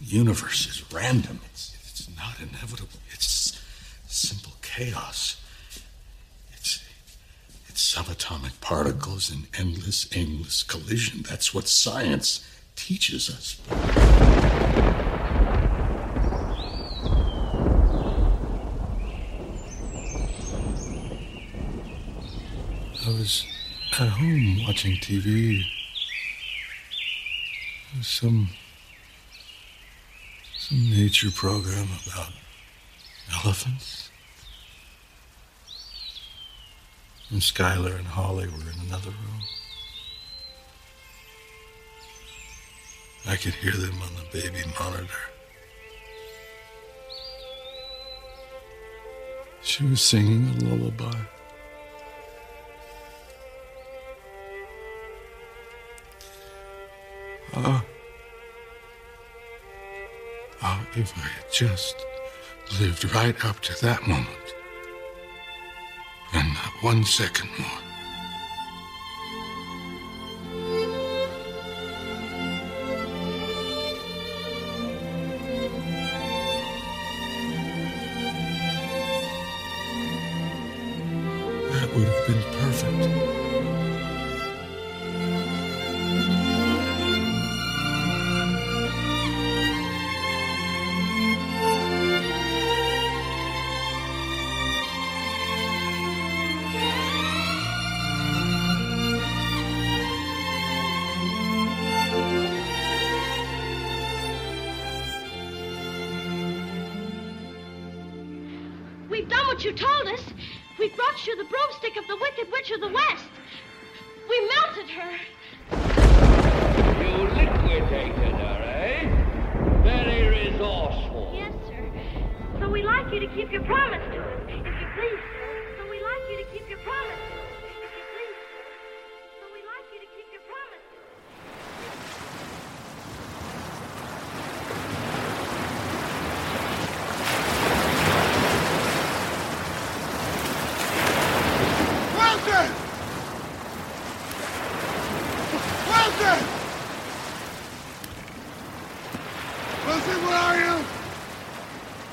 The universe is random. It's, it's not inevitable. It's simple chaos. It's, it's subatomic particles in endless, aimless collision. That's what science teaches us. I was at home watching TV. Some some nature program about elephants. And Skylar and Holly were in another room. I could hear them on the baby monitor. She was singing a lullaby. Ah. Oh, if I had just lived right up to that moment. And not one second more.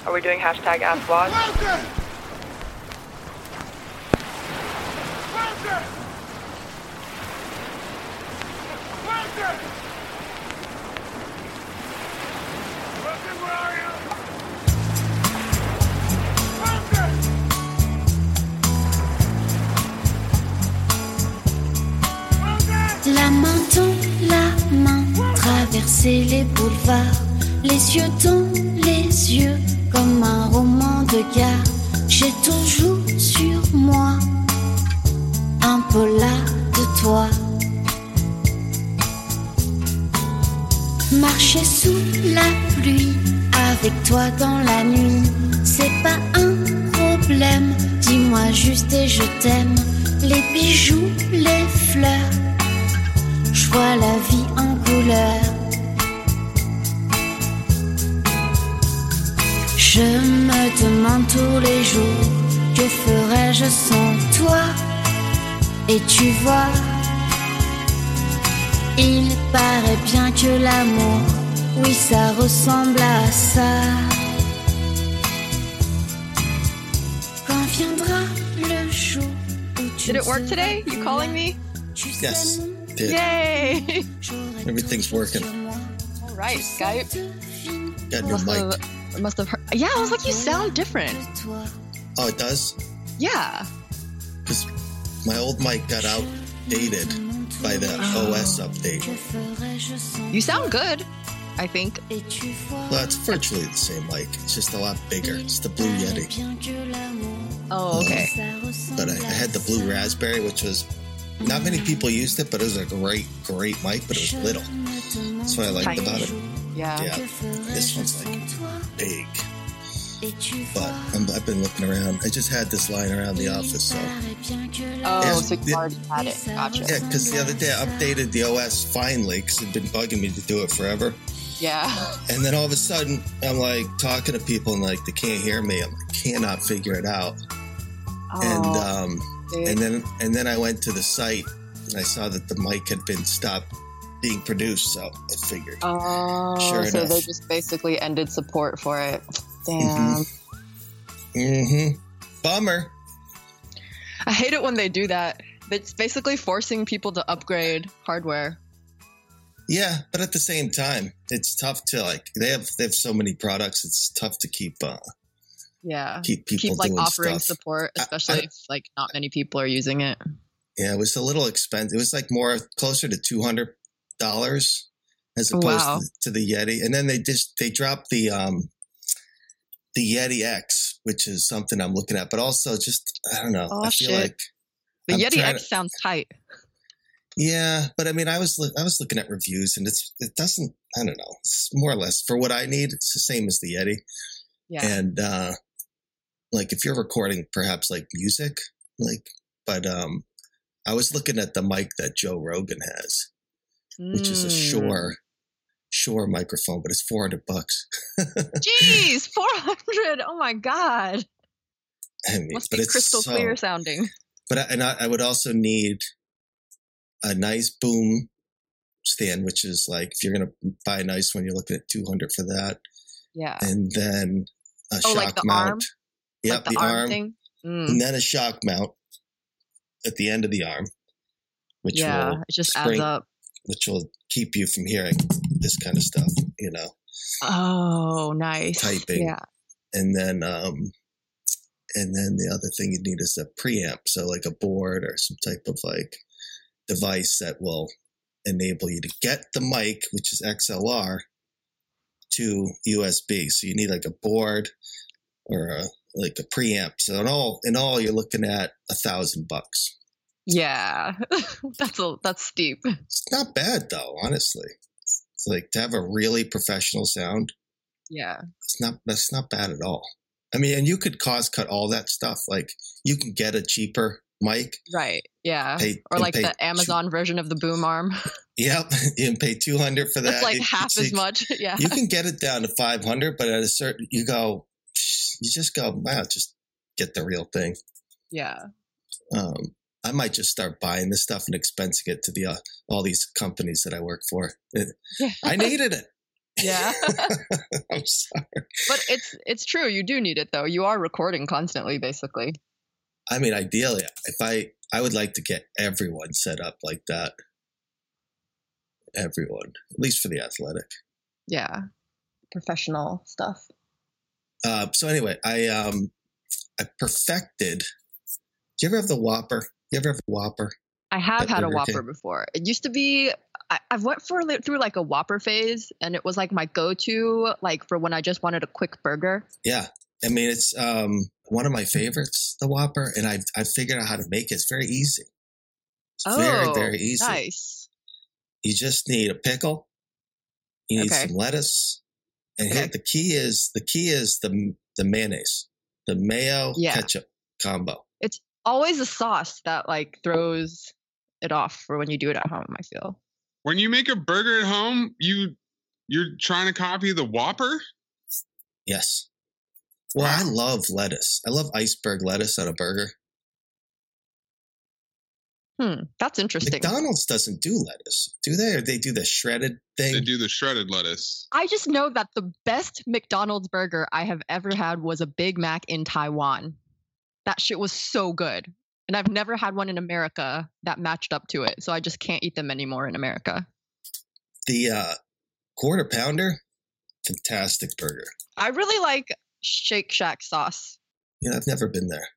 Are we doing hashtag Ask! La main dans la main, traverser les boulevards, les yeux dans les yeux, comme un roman de gare. J'ai toujours sur moi un polar de toi. Marcher sous la pluie, avec toi dans la nuit, c'est pas un problème. Dis-moi juste et je t'aime. Les bijoux, les fleurs, je vois la vie en couleur. Je me demande tous les jours que ferais-je sans toi? Et tu vois, il paraît bien que l'amour, oui, ça ressemble à ça. Quand viendra le jour où tu Did it work today? You calling me? Yes, did. Yay! Everything's working. All right, Skype. Got Must mic. Have, I must have heard. Yeah, I was like, you sound different. Oh, it does? Yeah. Because my old mic got outdated by the Oh. OS update. You sound good, I think. Well, it's virtually the same mic. It's just a lot bigger. It's the Blue Yeti. Oh, um, okay. But I, I had the Blue Raspberry, which was not many people used it, but it was a great, great mic, but it was little. That's what I liked Tiny. about it. Yeah. Yeah. This one's like big. But I'm, I've been looking around. I just had this lying around the office, so Oh, Yeah. so you already had it. Gotcha. Yeah, because the other day I updated the OS finally because it'd been bugging me to do it forever. Yeah. And then all of a sudden, I'm like talking to people and like they can't hear me. I'm like, cannot figure it out. And Oh, um, dude. and then and then I went to the site and I saw that the mic had been stopped being produced. So I figured, Oh, Sure so enough. they just basically ended support for it. Damn. mm-hmm. bummer. I hate it when they do that. It's basically forcing people to upgrade hardware. Yeah, but at the same time, it's tough to like they have they have so many products. It's tough to keep uh, Yeah. keep people Keep like doing offering stuff. support, I- especially I- if like not many people are using it. Yeah, it was a little expensive. It was like more closer to two hundred dollars as opposed Wow. to, to the Yeti. And then they just they dropped the um the Yeti X, which is something I'm looking at. But also just I don't know. Oh, I feel shit. like The I'm Yeti X to- sounds tight. yeah, but I mean, I was I was looking at reviews, and it's it doesn't. I don't know. It's more or less for what I need. It's the same as the Yeti. Yeah. And uh like if you're recording perhaps like music, like but um I was looking at the mic that Joe Rogan has, which is a Mm. Shure Shure microphone, but it's 400 bucks. Jeez, 400. Oh my God. I mean, Must but be it's crystal so- clear sounding. But I, and I, I would also need a nice boom stand, which is like if you're gonna buy a nice one, you're looking at 200 for that, Yeah. and then a Oh, shock like the mount. arm? Yep, like the, the, arm, arm, thing. Mm. and then a shock mount at the end of the arm, which Yeah. It just spring- adds up. Which will keep you from hearing this kind of stuff, you know, Oh, nice. typing. Yeah. And then, um, and then the other thing you need is a preamp, so like a board or some type of like device that will enable you to get the mic, which is XLR, to USB. So you need like a board or a, like a preamp. So in all, in all, you're looking at a thousand bucks. Yeah. that's a that's steep. It's not bad though, honestly. It's like to have a really professional sound. Yeah. It's not that's not bad at all. I mean, and you could cost cut all that stuff. Like you can get a cheaper mic. Right. Yeah. Pay- or like the Amazon version of the boom arm. Yep, you can pay two hundred for that. That's like You- half so as you- much. Yeah. You can get it down to five hundred, but at a certain, you go, you just go, wow, just get the real thing. yeah. Um, I might just start buying this stuff and expensing it to the uh, all these companies that I work for. It- I needed it. Yeah. I'm sorry. but it's it's true. You do need it though. You are recording constantly, basically. I mean, ideally, if I I would like to get everyone set up like that. Everyone, at least for the athletic. Yeah. Professional stuff. Uh, so anyway, I um I perfected. Do you ever have the Whopper? You ever have a Whopper? I have At had a Whopper King? before. It used to be I, I've went for through like a Whopper phase, and it was like my go-to, like for when I just wanted a quick burger. Yeah, I mean it's um one of my favorites, the Whopper, and I I figured out how to make it. It's very easy. It's very very easy. Oh, Nice. You just need a pickle. You need Okay. some lettuce, and Okay. here the key is the key is the the mayonnaise, the mayo Yeah. ketchup combo. It's always a sauce that like throws it off for when you do it at home. I feel. When you make a burger at home, you you're trying to copy the Whopper. Yes. Well, I love lettuce. I love iceberg lettuce on a burger. Hmm, that's interesting. McDonald's doesn't do lettuce, do they? Or they do the shredded thing? They do the shredded lettuce. I just know that the best McDonald's burger I have ever had was a Big Mac in Taiwan. That shit was so good. And I've never had one in America that matched up to it. So I just can't eat them anymore in America. The uh, quarter pounder, fantastic burger. I really like Shake Shack sauce. Know, I've never been there.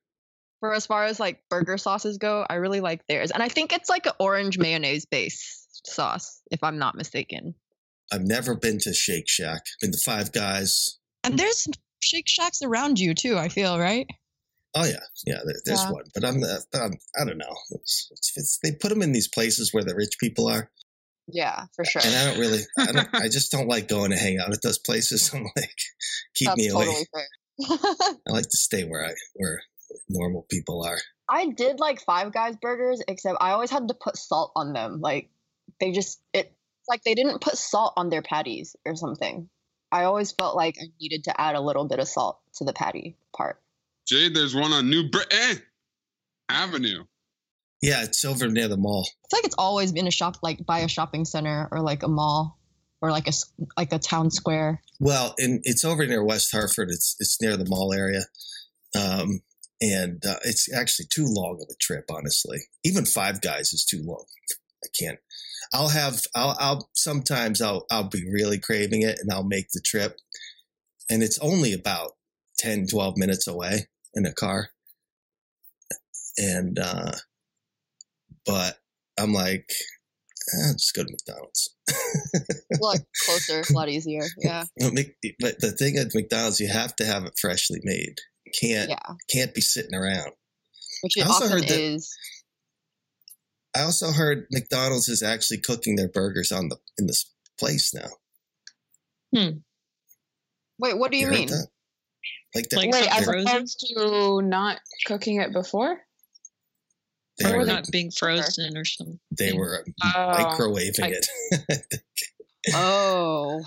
For as far as like burger sauces go, I really like theirs. And I think it's like an orange mayonnaise based sauce, if I'm not mistaken. I've never been to Shake Shack. Been to Five Guys. And there's Shake Shacks around you too, I feel, right? Oh yeah, yeah. There, there's Yeah. one, but I'm, uh, I'm I don't know. It's, it's, it's, they put them in these places where the rich people are, Yeah, for sure. and I don't really. I don't. I just don't like going to hang out at those places. I'm like, keep That's me away. totally fair. I like to stay where I where normal people are. I did like Five Guys burgers, except I always had to put salt on them. Like they just it like they didn't put salt on their patties or something. I always felt like I needed to add a little bit of salt to the patty part. Jade, there's one on New Bre- eh, Avenue. Yeah, it's over near the mall. It's like it's always been a shop like by a shopping center or like a mall or like a s- like a town square. Well, and it's over near West Hartford. It's it's near the mall area, um, and uh, it's actually too long of a trip. Honestly, even Five Guys is too long. I can't. I'll have. I'll. I'll. Sometimes I'll. I'll be really craving it, and I'll make the trip, and it's only about 10, 12 minutes away in a car, and uh, but I'm like, eh, just go to McDonald's. a lot closer, a lot easier. Yeah. But the thing at McDonald's, you have to have it freshly made. You can't Yeah. can't be sitting around. Which it I also heard that- is. I also heard McDonald's is actually cooking their burgers on the in this place now. Hmm. Wait, what do you, heard mean? that? Like, they're, Like as they're, opposed to not cooking it before? they or were, not being frozen or something. they mm. were uh, Oh, microwaving I- it. Oh.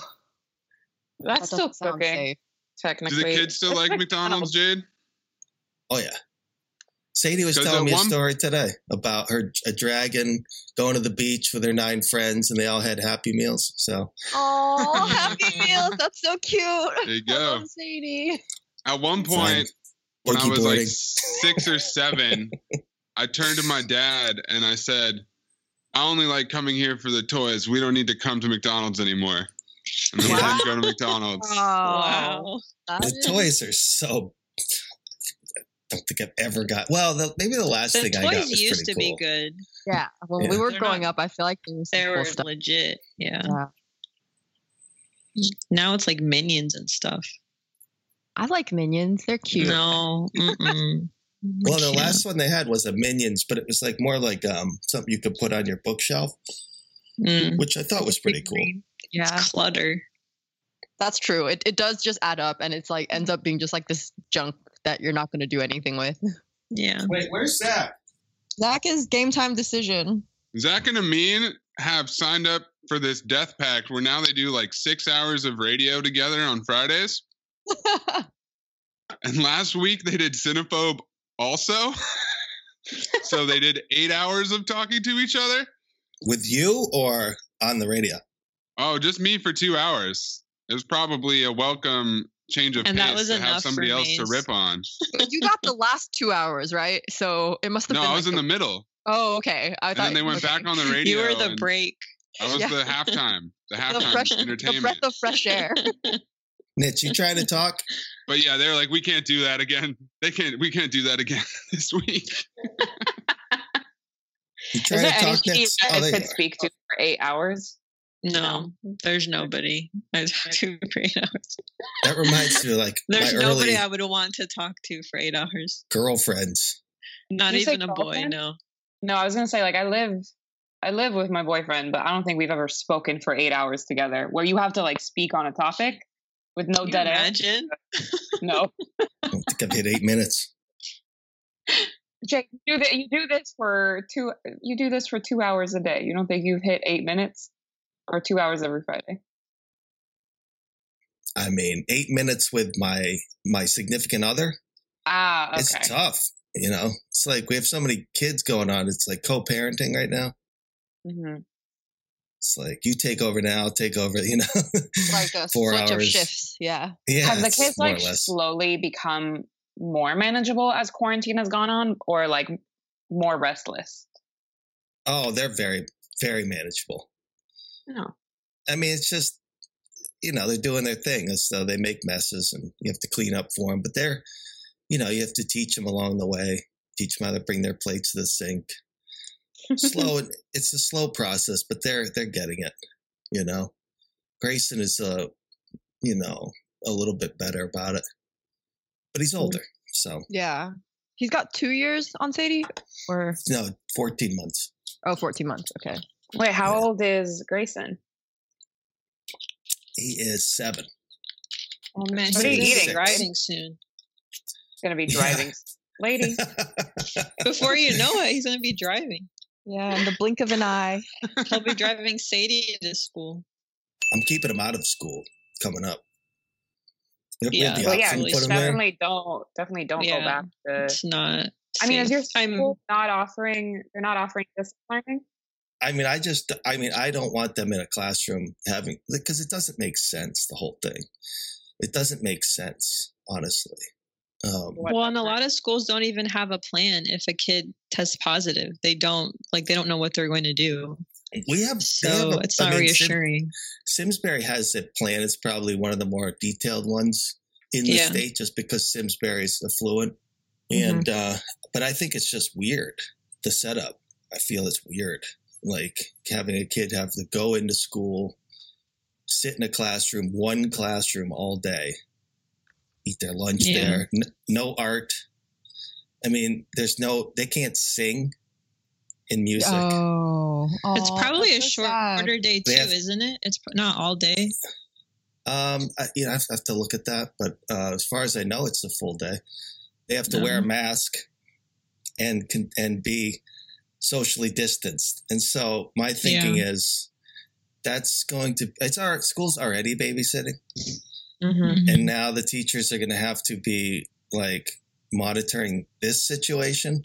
That's That still doesn't cooking, safe. Do technically. the kids still like McDonald's, Jade? oh yeah. Sadie was telling at me a one- story today about her a dragon going to the beach with her nine friends, and they all had Happy Meals. So Oh, Happy Meals. That's so cute. There you go. Sadie. At one It's like point, when I boogie was like six or seven, I turned to my dad and I said, I only like coming here for the toys. We don't need to come to McDonald's anymore. And then we Wow. didn't go to McDonald's. Oh, wow. the toys are so. I don't think I've ever got. Well, the, maybe the last The thing I got toys was used pretty to cool. be good. Yeah. When Yeah. we were They're growing not- up, I feel like there They were stuff. legit. Yeah. Yeah. Now it's like minions and stuff. I like minions. They're cute. No. Well, the last one they had was a Minions, but it was like more like um something you could put on your bookshelf, Mm. which I thought was pretty cool. Yeah. It's clutter. That's true. It it does just add up and it's like ends up being just like this junk that you're not gonna do anything with. Yeah. Wait, where's Zach? Zach is game time decision. Zach and Amin have signed up for this death pact where now they do like six hours of radio together on Fridays. And last week they did Cinephobe also. so they did eight hours of talking to each other. With you or on the radio? Oh, just me for two hours. It was probably a welcome change of And that was to have enough for somebody else to rip on. you got the last two hours, right? So it must have No, been. I was like in the middle. Oh, okay. I And thought then they went okay. back on the radio. You were the break. I was Yeah. the halftime. The The halftime fresh, the entertainment. breath of fresh air. Nitch, you trying to talk? But yeah, they're like, we can't do that again. They can't. We can't do that again this week. You Is trying there to talk kid next? that Oh, I you could speak to for eight hours? No, there's nobody. I talked to for eight hours. That reminds me of like There's my nobody early I would want to talk to for eight hours. girlfriends. Not Did you say even a boy. No. No, I was gonna say like I live, I live with my boyfriend, but I don't think we've ever spoken for eight hours together. Where you have to like speak on a topic with no Can you dead air. imagine? No, I don't think I've hit eight minutes. Jake, you do that. You do this for two. You do this for two hours a day. You don't think you've hit eight minutes or two hours every Friday? I mean, eight minutes with my my significant other. Ah, okay. It's tough. You know, it's like we have so many kids going on. It's like co-parenting right now. hmm It's like you take over now, take over. You know, like a Four switch of hours. shifts. Yeah. yeah, Have the kids like slowly become more manageable as quarantine has gone on, or like more restless? Oh, they're very very manageable. No. I mean, it's just you know they're doing their thing, and so they make messes, and you have to clean up for them. But they're, you know, you have to teach them along the way. Teach them how to bring their plates to the sink. Slow, it's a slow process, but they're they're getting it. You know, Grayson is a you know, a little bit better about it, but he's mm. older, so Yeah. He's got two years on Sadie? Or, no, fourteen months. oh, 14 months. Okay. Wait, how old is Grayson? He is seven. Oh man, What are you he's eating, six. right? driving soon. He's gonna be driving. Lady, Before you know it, he's gonna be driving. Yeah, in the blink of an eye. He'll be driving Sadie to school. I'm keeping him out of school coming up. We have- we have Yeah, well, yeah, option to absolutely. put him there. definitely don't, definitely don't Yeah. go back to. It's not. I mean, is your safe. I'm- school not offering? They're not offering distance learning. I mean, I just, I mean, I don't want them in a classroom having, because it doesn't make sense, the whole thing. It doesn't make sense, honestly. Um, Well, and a lot of schools don't even have a plan if a kid tests positive. They don't like they don't know what they're going to do. we have, they have So a- it's I not mean, Sim- reassuring. Simsbury has a plan. It's probably one of the more detailed ones in the Yeah. state just because Simsbury is affluent. Mm-hmm. And, uh, but I think it's just weird, the setup. I feel it's weird. Like having a kid have to go into school, sit in a classroom, one classroom all day, eat their lunch Yeah. there, N- no art. I mean, there's no, they can't sing in music. Oh. it's probably a so short, sad. shorter day too, have- isn't it? It's not all day. Um, I, you know, I have to look at that, but uh, as far as I know, it's a full day. They have to wear a Um, mask and can, and be socially distanced. And so my thinking is that's going to it's our school's already babysitting, Mm-hmm. and now the teachers are going to have to be like monitoring this situation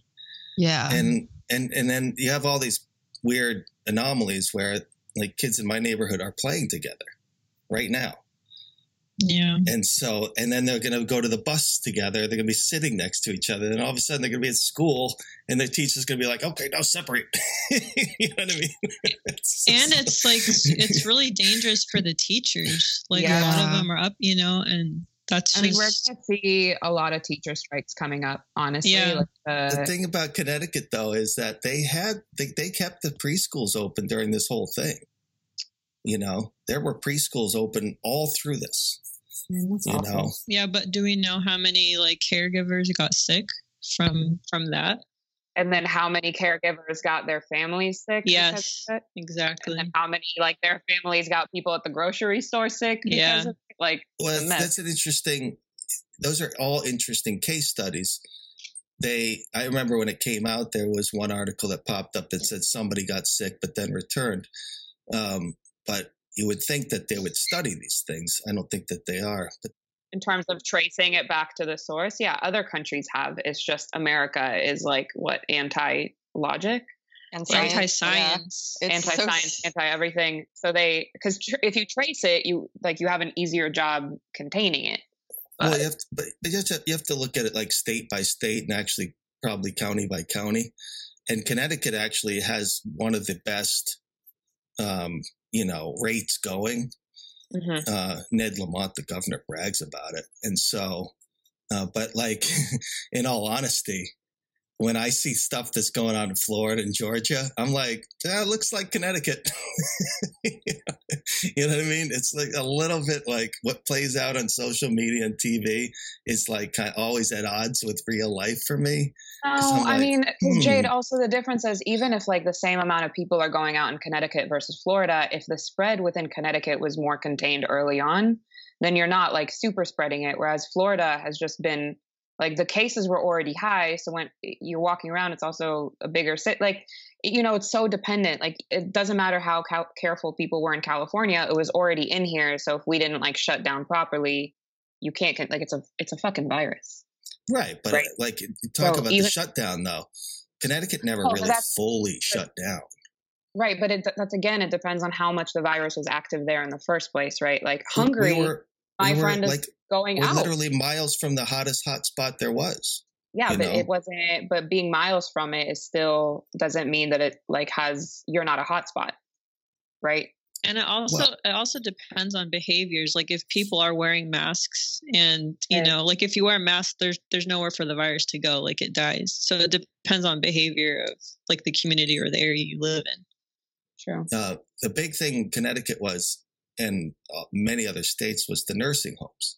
Yeah. and and and then you have all these weird anomalies where like kids in my neighborhood are playing together right now Yeah. and so and then they're going to go to the bus together they're going to be sitting next to each other and all of a sudden they're going to be at school and their teacher's going to be like okay now separate you know what i mean It's- And it's like it's really dangerous for the teachers. Like a lot of them are up, you know, and that's I mean, we're going to see a lot of teacher strikes coming up. Honestly, Yeah. Like, uh, the thing about connecticut though is that they had they, they kept the preschools open during this whole thing you know there were preschools open all through this man, that's you awful. know yeah. But do we know how many like caregivers got sick from from that? And then how many caregivers got their families sick? Yes, exactly. And how many like their families got people at the grocery store sick? Yeah. of? Like Well, it's a mess. that's an interesting. Those are all interesting case studies. They, I remember when it came out, there was one article that popped up that said somebody got sick but then returned. Um, but you would think that they would study these things. I don't think that they are. But in terms of tracing it back to the source. Yeah, other countries have. It's just America is like what anti logic, And Anti science, science. yeah. It's anti so science, anti everything. So they because tr- if you trace it, you like you have an easier job containing it. Well, you have to, but but you have, to, you have to look at it like state by state and actually probably county by county. And Connecticut actually has one of the best, um, you know, rates going. Mhm. Uh, Ned Lamont, the governor, brags about it. And so, uh, but like, in all honesty, when I see stuff that's going on in Florida and Georgia, I'm like, that looks like Connecticut. you know what I mean? It's like a little bit like what plays out on social media and TV is like kind of always at odds with real life for me. No, I'm I like, mean, 'cause Jade. hmm. Also, the difference is even if like the same amount of people are going out in Connecticut versus Florida, if the spread within Connecticut was more contained early on, then you're not like super spreading it. Whereas Florida has just been like the cases were already high, so when you're walking around, it's also a bigger sit. Like you know, it's so dependent. Like it doesn't matter how cal- careful people were in California; it was already in here. So if we didn't like shut down properly, you can't con- like it's a it's a fucking virus. Right. But Right. like, you talk So about even- the shutdown though. Connecticut never Oh, really that's- fully shut down. Right, but it, that's again, it depends on how much the virus was active there in the first place, right? Like We- we Hungary, were- my we were, friend is like, going We're out. literally miles from the hottest hot spot there was. yeah, but know? it wasn't. But being miles from it is still doesn't mean that it like has you're not a hotspot, right? And it also Well- it also depends on behaviors. Like if people are wearing masks, and you Yeah. know, like if you wear a mask, there's there's nowhere for the virus to go. Like it dies. So it depends on behavior of like the community or the area you live in. True. Uh, the big thing Connecticut was, and uh, many other states, was the nursing homes.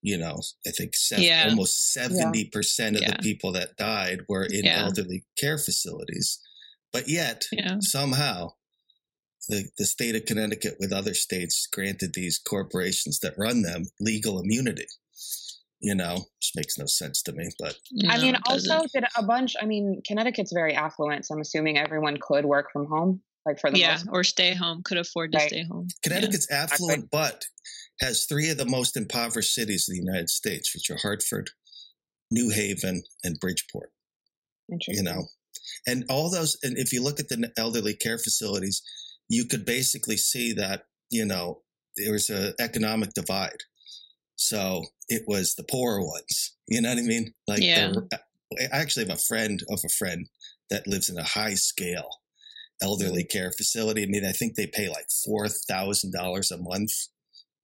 You know, I think sev- Yeah. almost 70% of Yeah. the people that died were in Yeah. elderly care facilities. But yet, Yeah. somehow, the, the state of Connecticut, with other states, granted these corporations that run them legal immunity. You know, which makes no sense to me. But I mean, also did a bunch. I mean, Connecticut's very affluent, so I'm assuming everyone could work from home, like for the yeah, most. or stay home. Could afford to Right. stay home. Connecticut's affluent, but has three of the most impoverished cities in the United States, which are Hartford, New Haven, and Bridgeport. Interesting. You know, and all those. And if you look at the elderly care facilities, you could basically see that you know there was an economic divide. So it was the poorer ones. You know what I mean? Like, Yeah. the, I actually have a friend of a friend that lives in a high scale elderly care facility. I mean, I think they pay like four thousand dollars a month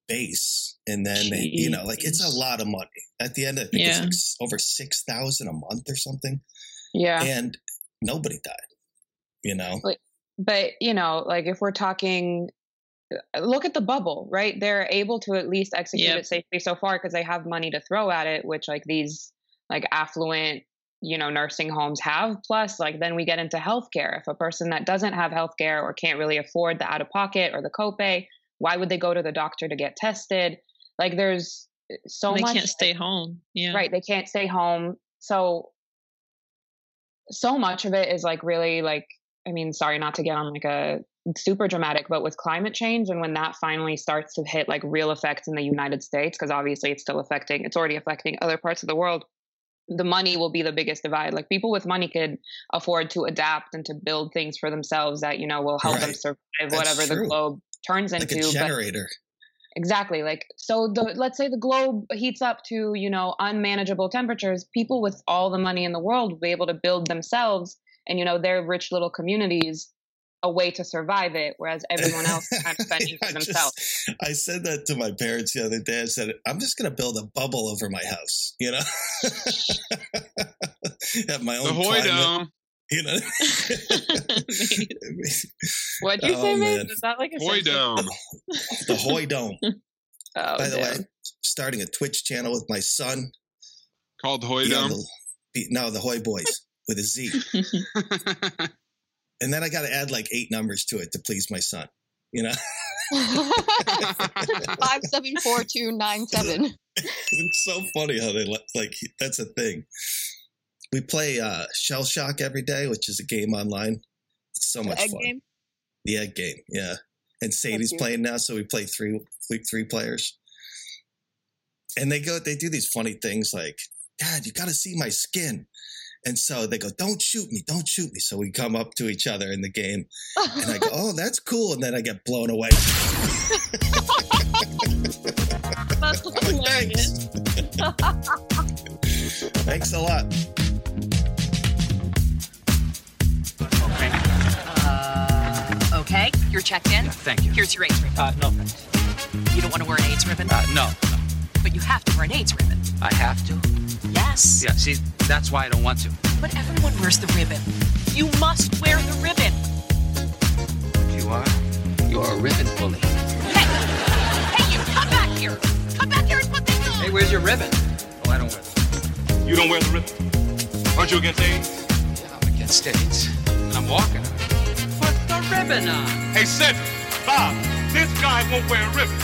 base, and then they, you know, like it's a lot of money. At the end, I think it's Yeah. like over six thousand a month or something, Yeah. and nobody died. You know, Like, but you know, like if we're talking, uh, look at the bubble, right? They're able to at least execute Yep. it safely so far because they have money to throw at it, which like these like affluent, you know, nursing homes have. Plus, like then we get into healthcare. If a person that doesn't have healthcare or can't really afford the out of pocket or the copay, why would they go to the doctor to get tested? Like there's uh, so they much can't stay home. Yeah. right they can't stay home so so much of it is like really like i mean sorry not to get on like a super dramatic but with climate change and when that finally starts to hit like real effects in the united states because obviously it's still affecting it's already affecting other parts of the world the money will be the biggest divide like people with money could afford to adapt and to build things for themselves that you know will help them survive That's whatever the globe turns like into a but generator. Exactly. Like so the let's say the globe heats up to, you know, unmanageable temperatures, people with all the money in the world will be able to build themselves and you know, their rich little communities a way to survive it, whereas everyone else is kind of spending I for just- themselves. I said that to my parents the other day. I said, I'm just going to build a bubble over my house, you know? Have my own The Hoy climate, Dome. you know? What'd you oh, say, Oh, man? man. Is that like a Hoy Simpsons- Dome. the Hoy Dome. Oh, By the way, damn. starting a Twitch channel with my son. Called Hoy Yeah, Dome. the- the- no, the Hoy Boys with a Z. and then I got to add like eight numbers to it to please my son, you know? Five seven four two nine seven. it's so funny how they like that's a thing. We play uh Shell Shock every day, which is a game online. It's so much Egg fun. game. The egg game, yeah. And Sadie's playing now, so we play three three players. and they go, they do these funny things like, Dad, you got to see my skin. And so they go, Don't shoot me, don't shoot me. So we come up to each other in the game, and I go, Oh, that's cool. And then I get blown away. That's hilarious. Thanks a lot. Uh, okay, you're checked in. Thank you. Here's your AIDS ribbon. Uh, no, thanks. You don't want to wear an AIDS ribbon? Uh, no, no. But you have to wear an AIDS ribbon. I have to. Yes. Yeah, see, that's why I don't want to. But everyone wears the ribbon. You must wear the ribbon. You are? You're a ribbon bully. Hey, hey, you come back here. Come back here and put things on. Hey, where's your ribbon? Oh, I don't wear it. You don't wear the ribbon? Aren't you against AIDS? Yeah, I'm against AIDS. And I'm walking. Put the ribbon on. Hey, Cedric, Bob, this guy won't wear a ribbon.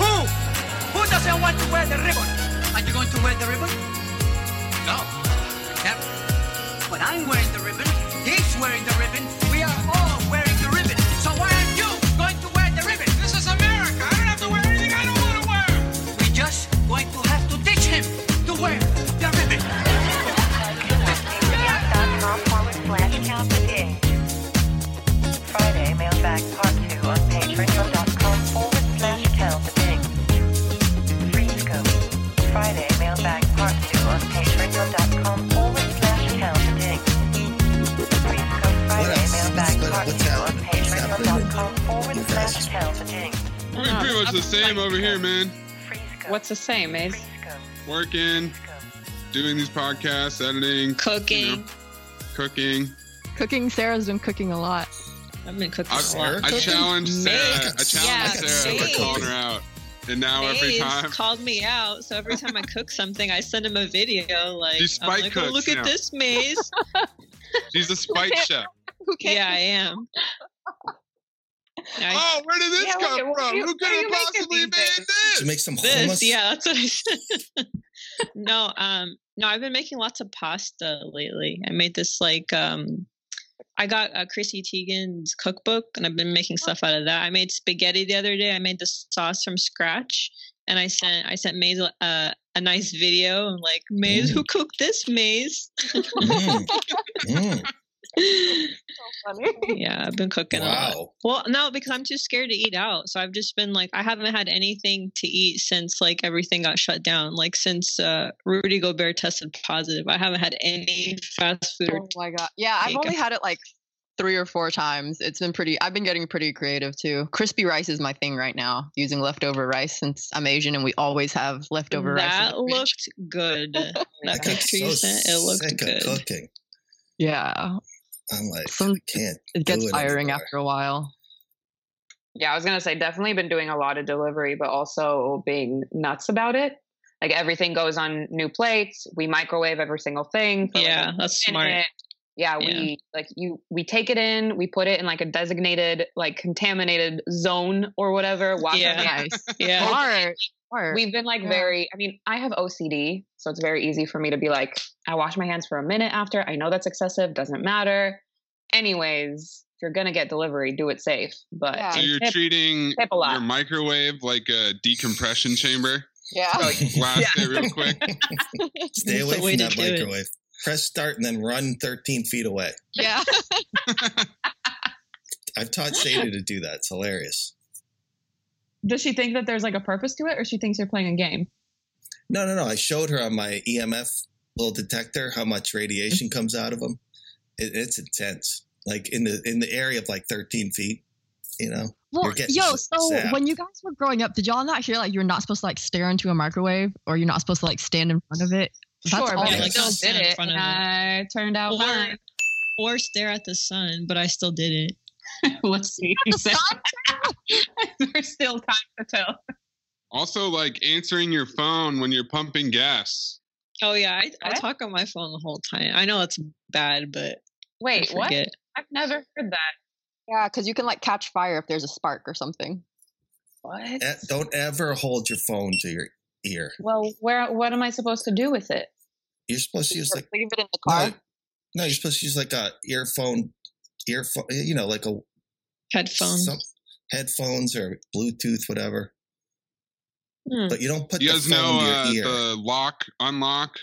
Who? Who doesn't want to wear the ribbon? Are you going to wear the ribbon? No. Never. But I'm wearing the ribbon. He's wearing the ribbon. We are all wearing the ribbon. So why aren't you going to wear the ribbon? This is America. I don't have to wear anything I don't want to wear. We're just going to have to teach him to wear the ribbon. Friday, mailbag part two on patreon.com pretty much the same over here, man. What's the same, Maze? Working, doing these podcasts, editing, cooking, cooking. Cooking. Sarah's been cooking a lot. I've been cooking I, a lot. I challenged Sarah. I Yeah, challenged Sarah by Maze. calling her out, and now every Maze time called me out, so every time I cook something, I send him a video. Like, I'm spite like, oh, cooks look at this maze. she's a spite chef. yeah, I am. I- Oh, where did this Yeah, come what- what from? you- Who could have possibly made this? To make some this, hummus. yeah, that's what I said. no, um, no, I've been making lots of pasta lately. I made this like um I got uh, Chrissy Teigen's cookbook and I've been making stuff out of that. I made spaghetti the other day. I made the sauce from scratch and I sent I sent Maze uh, a nice video. I'm like, Maze, who cooked this, Maze? Mm. yeah, I've been cooking a lot. Well, no, because I'm too scared to eat out. So I've just been like, I haven't had anything to eat since like everything got shut down. Like since uh, Rudy Gobert tested positive, I haven't had any fast food. Or Oh my god. Yeah, I've only a- had it like three or four times. It's been pretty. I've been getting pretty creative too. Crispy rice is my thing right now. Using leftover rice since I'm Asian and we always have leftover rice. in that looked good. that I got picture you so sent, it looked sick good. of cooking. Yeah, I'm like, Some- I can't. it gets do it tiring anymore. after a while. Yeah, I was gonna say definitely been doing a lot of delivery, but also being nuts about it. Like everything goes on new plates. We microwave every single thing. for, like, Yeah, a that's minute. smart. Yeah, Yeah. we like you. We take it in. We put it in like a designated, like contaminated zone or whatever. Wash our Yeah. hands. Yeah. Smart. Smart. We've been like Yeah. very. I mean, I have OCD, so it's very easy for me to be like, I wash my hands for a minute after. I know that's excessive. Doesn't matter. Anyways, if you're gonna get delivery, do it safe. But Yeah. So you're tip- treating tip a lot. your microwave like a decompression chamber. yeah. Blast it real quick. Stay away from that do it. microwave. Press start and then run 13 feet away. yeah. I've taught Sadie to do that. It's hilarious. Does she think that there's like a purpose to it, or she thinks you're playing a game? No, no, no. I showed her on my EMF little detector how much radiation Mm-hmm. comes out of them. It, it's intense. Like in the in the area of like 13 feet. You know, Well, yo, so zapped. when you guys were growing up, did y'all not hear like you're not supposed to like stare into a microwave or you're not supposed to like stand in front of it? That's sure, all but Yeah, I like, still don't did in it, front and of it. I turned out Or, fine. or stare at the sun, but I still did it. Let's see. There's still time to tell. Also, like answering your phone when you're pumping gas. Oh yeah, I, I talk on my phone the whole time. I know it's bad, but Wait, I what? I've never heard that. Yeah, because you can like catch fire if there's a spark or something. What? Don't ever hold your phone to your ear. Well, where? What am I supposed to do with it? You're supposed to use like Leave it in the no, car. no, you're supposed to use like a earphone, earphone. Eh, you know, like a Headphones. some headphones or Bluetooth, whatever. Hmm. but you don't put you the guys phone know in your uh, ear. the lock unlock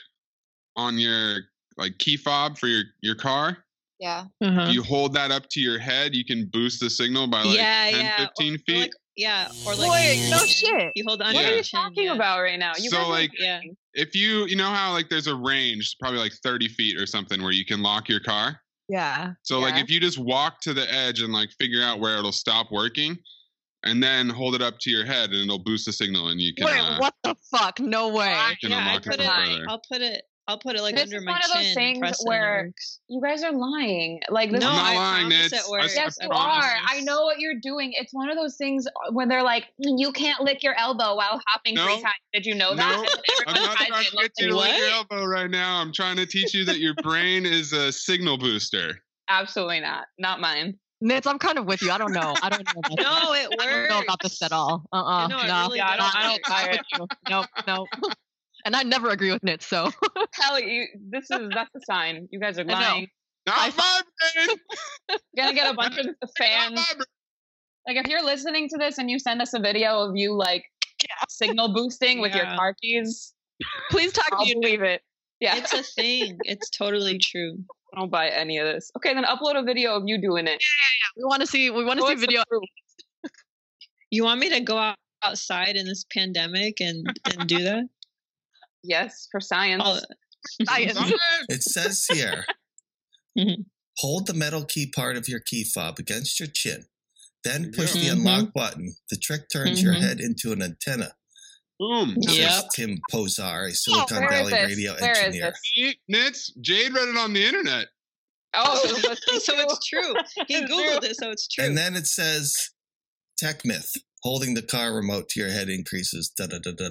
on your like key fob for your your car Yeah. if you hold that up to your head you can boost the signal by like yeah, 10 yeah. 15 or, feet Like, yeah, or like Wait, no shit. You hold on. What Yeah. are you talking about right now? You So, like- yeah. if you you know how like there's a range probably like 30 feet or something where you can lock your car Yeah. so like if you just walk to the edge and like figure out where it'll stop working and then hold it up to your head and it'll boost the signal and you can Wait, uh, what the fuck? No way. can yeah, I unlock it put it. further. I'll put it. I'll put it like this under is one of those things press it and it where you guys are lying. Like this No, is I'm not lying, promise Nitz. it works. I- Yes, I you promise. are. I know what you're doing. It's one of those things when they're like, you can't lick your elbow while hopping three No. times. Did you know No, that? And I'm not tries trying it. to get you to lick your elbow right now. I'm trying to teach you that your brain is a signal booster. Absolutely not. Not mine. Nitz, I'm kind of with you. I don't know. I don't know. About No, it I don't know about this at all. Uh uh know, it no. really Yeah, I don't, does I don't buy it. no, no. And I never agree with Nitz, so Hell, you. This is that's a sign. You guys are lying. Not my brain. You're gonna get a bunch of fans. Like if you're listening to this and you send us a video of you like signal boosting with your Yeah. car keys, please talk I'll me. in believe it. Yeah, It's a thing. It's totally true. I don't buy any of this. Okay, then upload a video of you doing it. Yeah, yeah we want to see. We want to see video. You want me to go out, outside in this pandemic and and do that? Yes, for science. I'll- Science. It says here Mhm. hold the metal key part of your key fob against your chin. Then push Yeah. the unlock button. The trick turns your Mhm. head into an antenna. Boom. Says Yep. Tim Pozar, a Silicon where is Valley this? radio Where is engineer. this? See, Nitz, Jade read it on the internet. Oh, so it's true. He googled it, so it's true. And then it says tech myth. Holding the car remote to your head increases da da da da.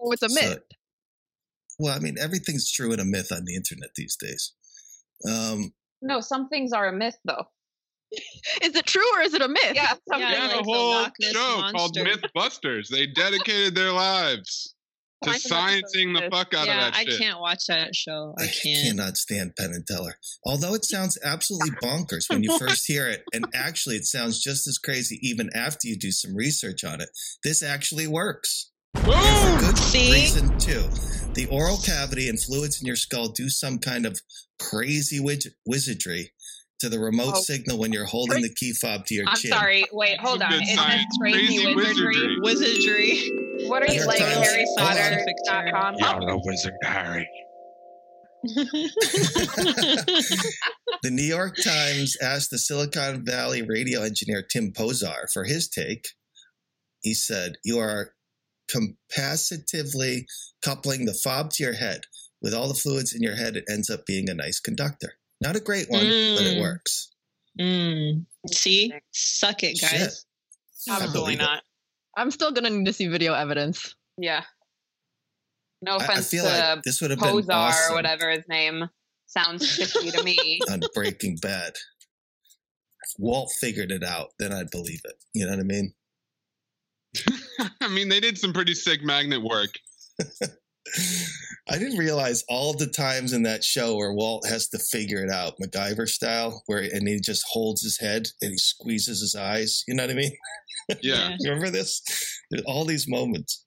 Oh, it's a So- myth. Well, I mean, everything's true in a myth on the internet these days. Um, no, some things are a myth though. Is it true or is it a myth? Yeah, some Yeah, They had things. like a whole Loch Ness show called Monster. Mythbusters. They dedicated their lives to Find sciencing the fuck out yeah, of that I shit. can't watch that show. I I can't. cannot stand Penn and Teller. Although it sounds absolutely bonkers when you first hear it, and actually it sounds just as crazy even after you do some research on it. This actually works. There's a good See? reason too. The oral cavity and fluids in your skull do some kind of crazy wizard- wizardry to the remote Oh. signal when you're holding the key fob to your I'm chin. sorry. Wait, hold on. Good It says crazy, Crazy wizardry. wizardry. Wizardry. What are you New like, York Times. HarryPotter.com? You're the wizard, Harry. the New York Times asked the Silicon Valley radio engineer Tim Pozar for his take. He said, You are capacitively coupling the fob to your head. With all the fluids in your head, it ends up being a nice conductor. Not a great one, but it Mm. works. Mm. See, suck it, guys. I Absolutely believe it. not. I'm still gonna need to see video evidence. Yeah. No I- I offense feel to like this would have been Pozar awesome. or whatever his name sounds fishy to me. on Breaking Bad. If Walt figured it out, then I'd believe it. You know what I mean? I mean, they did some pretty sick magnet work. I didn't realize all the times in that show where Walt has to figure it out, MacGyver style, where and he just holds his head and he squeezes his eyes. You know what I mean? Yeah. You remember this? There's all these moments.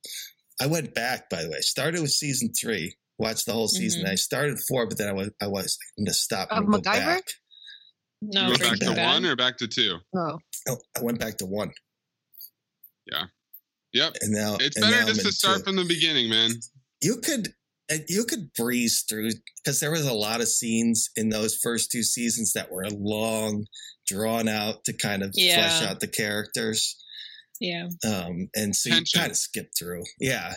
I went back, by the way. I started with season three, watched the whole season. Mhm. I started four, but then I was I was like, I'm gonna stop Of and go MacGyver? back. No, you go back to Bad. one or back to two? Oh, Oh, I went back to one, Yep. and now It's and better now just to start two. from the beginning, man. you could uh, you could breeze through because there was a lot of scenes in those first two seasons that were long drawn out to kind of Yeah. flesh out the characters Yeah. um and so you kind of skip through yeah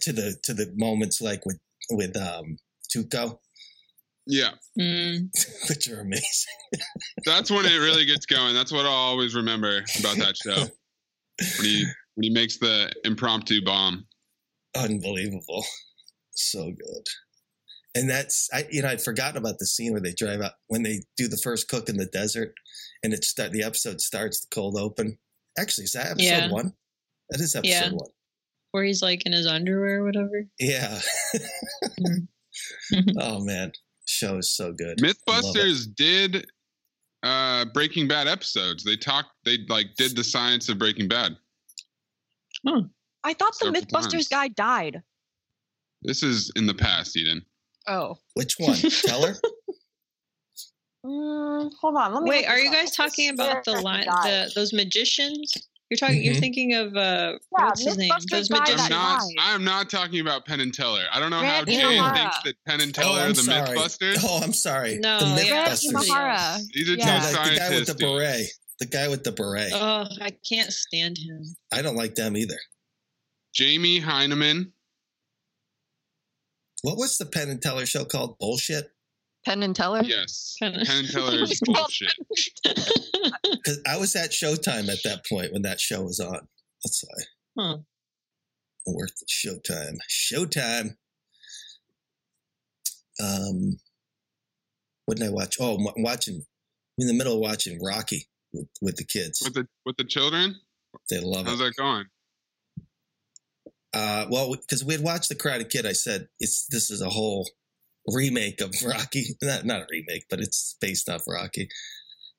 to the to the moments like with with um tuco Yeah. Mm. which are amazing That's when it really gets going. That's what I'll always remember about that show. When he when he makes the impromptu bomb. unbelievable so good and that's i you know i'd forgotten about the scene where they drive out when they do the first cook in the desert and it start the episode starts the cold open actually is that episode Yeah. one that is episode Yeah. one Where he's like in his underwear or whatever. yeah Mm. oh man show is so good Mythbusters did uh Breaking Bad episodes. They talked they like did the science of Breaking Bad. Huh. I thought the Several MythBusters times. guy died. This is in the past, Eden. Oh. Which one? Tell her. Mm, hold on. Let me. Wait, are you guys talking about the line, the those magicians? You're talking. You're Mhm. thinking of uh, Yeah, what's his name? Mythbusters Those guy magicians. I'm not. I'm not talking about Penn and Teller. I don't know how Red Jay Imahara. thinks that Penn and Oh, Teller are I'm the sorry. MythBusters. Oh, I'm sorry. No, the MythBusters. somebody Imahara. else. These are Yeah. No, two like the guy with the scientists. dude. beret. The guy with the beret. Oh, I can't stand him. I don't like them either. Jamie Hyneman. What was the Penn and Teller show called? Bullshit. Penn and Teller. Yes. Penn- Penn and Teller is bullshit. Because I was at Showtime at that point when that show was on. That's why. Huh. Worth it. Showtime. Showtime. Um, what did I watch? Oh, I'm watching. I'm in the middle of watching Rocky with, with the kids. With the with the children. They love How's it. How's that going? Uh, well, because we had watched The Karate Kid, I said it's this is a whole remake of Rocky. Not not a remake, but it's based off Rocky.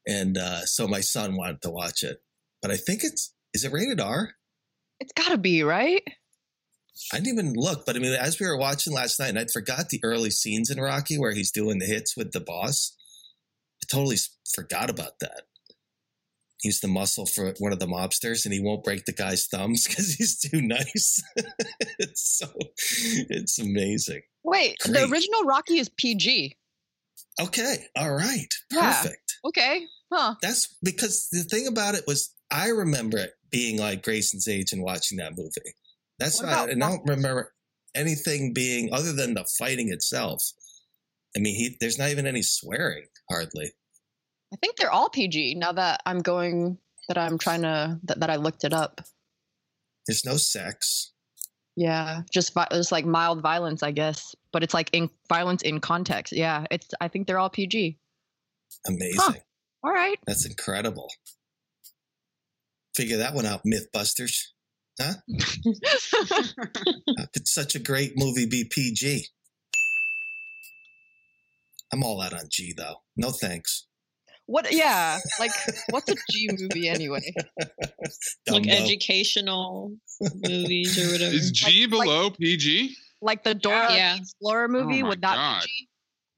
And uh, so my son wanted to watch it, but I think it's is it rated R? It's got to be right. I didn't even look, but I mean, as we were watching last night, and I forgot the early scenes in Rocky where he's doing the hits with the boss. I totally forgot about that. He's the muscle for one of the mobsters, and he won't break the guy's thumbs because he's too nice. it's so, it's amazing. Wait, the original Rocky is PG. Okay, all right, Yeah. perfect. Okay. Huh. That's because the thing about it was I remember it being like Grayson's age and watching that movie. That's What why, and I don't remember anything being other than the fighting itself. I mean, he there's not even any swearing hardly. I think they're all PG now that I'm going that I'm trying to that, that I looked it up. There's no sex. Yeah, just it's like mild violence, I guess, but it's like in violence in context. Yeah, it's I think they're all PG. Amazing. All right. That's incredible. Figure that one out, Mythbusters. Huh? How could such a great movie be PG? I'm all out on G though. No thanks. What? Yeah, like what's a G movie anyway? like Dumbo. educational movies or whatever. Is G below PG? Like the Dora Yeah. the Explorer oh movie Oh would that God. be G?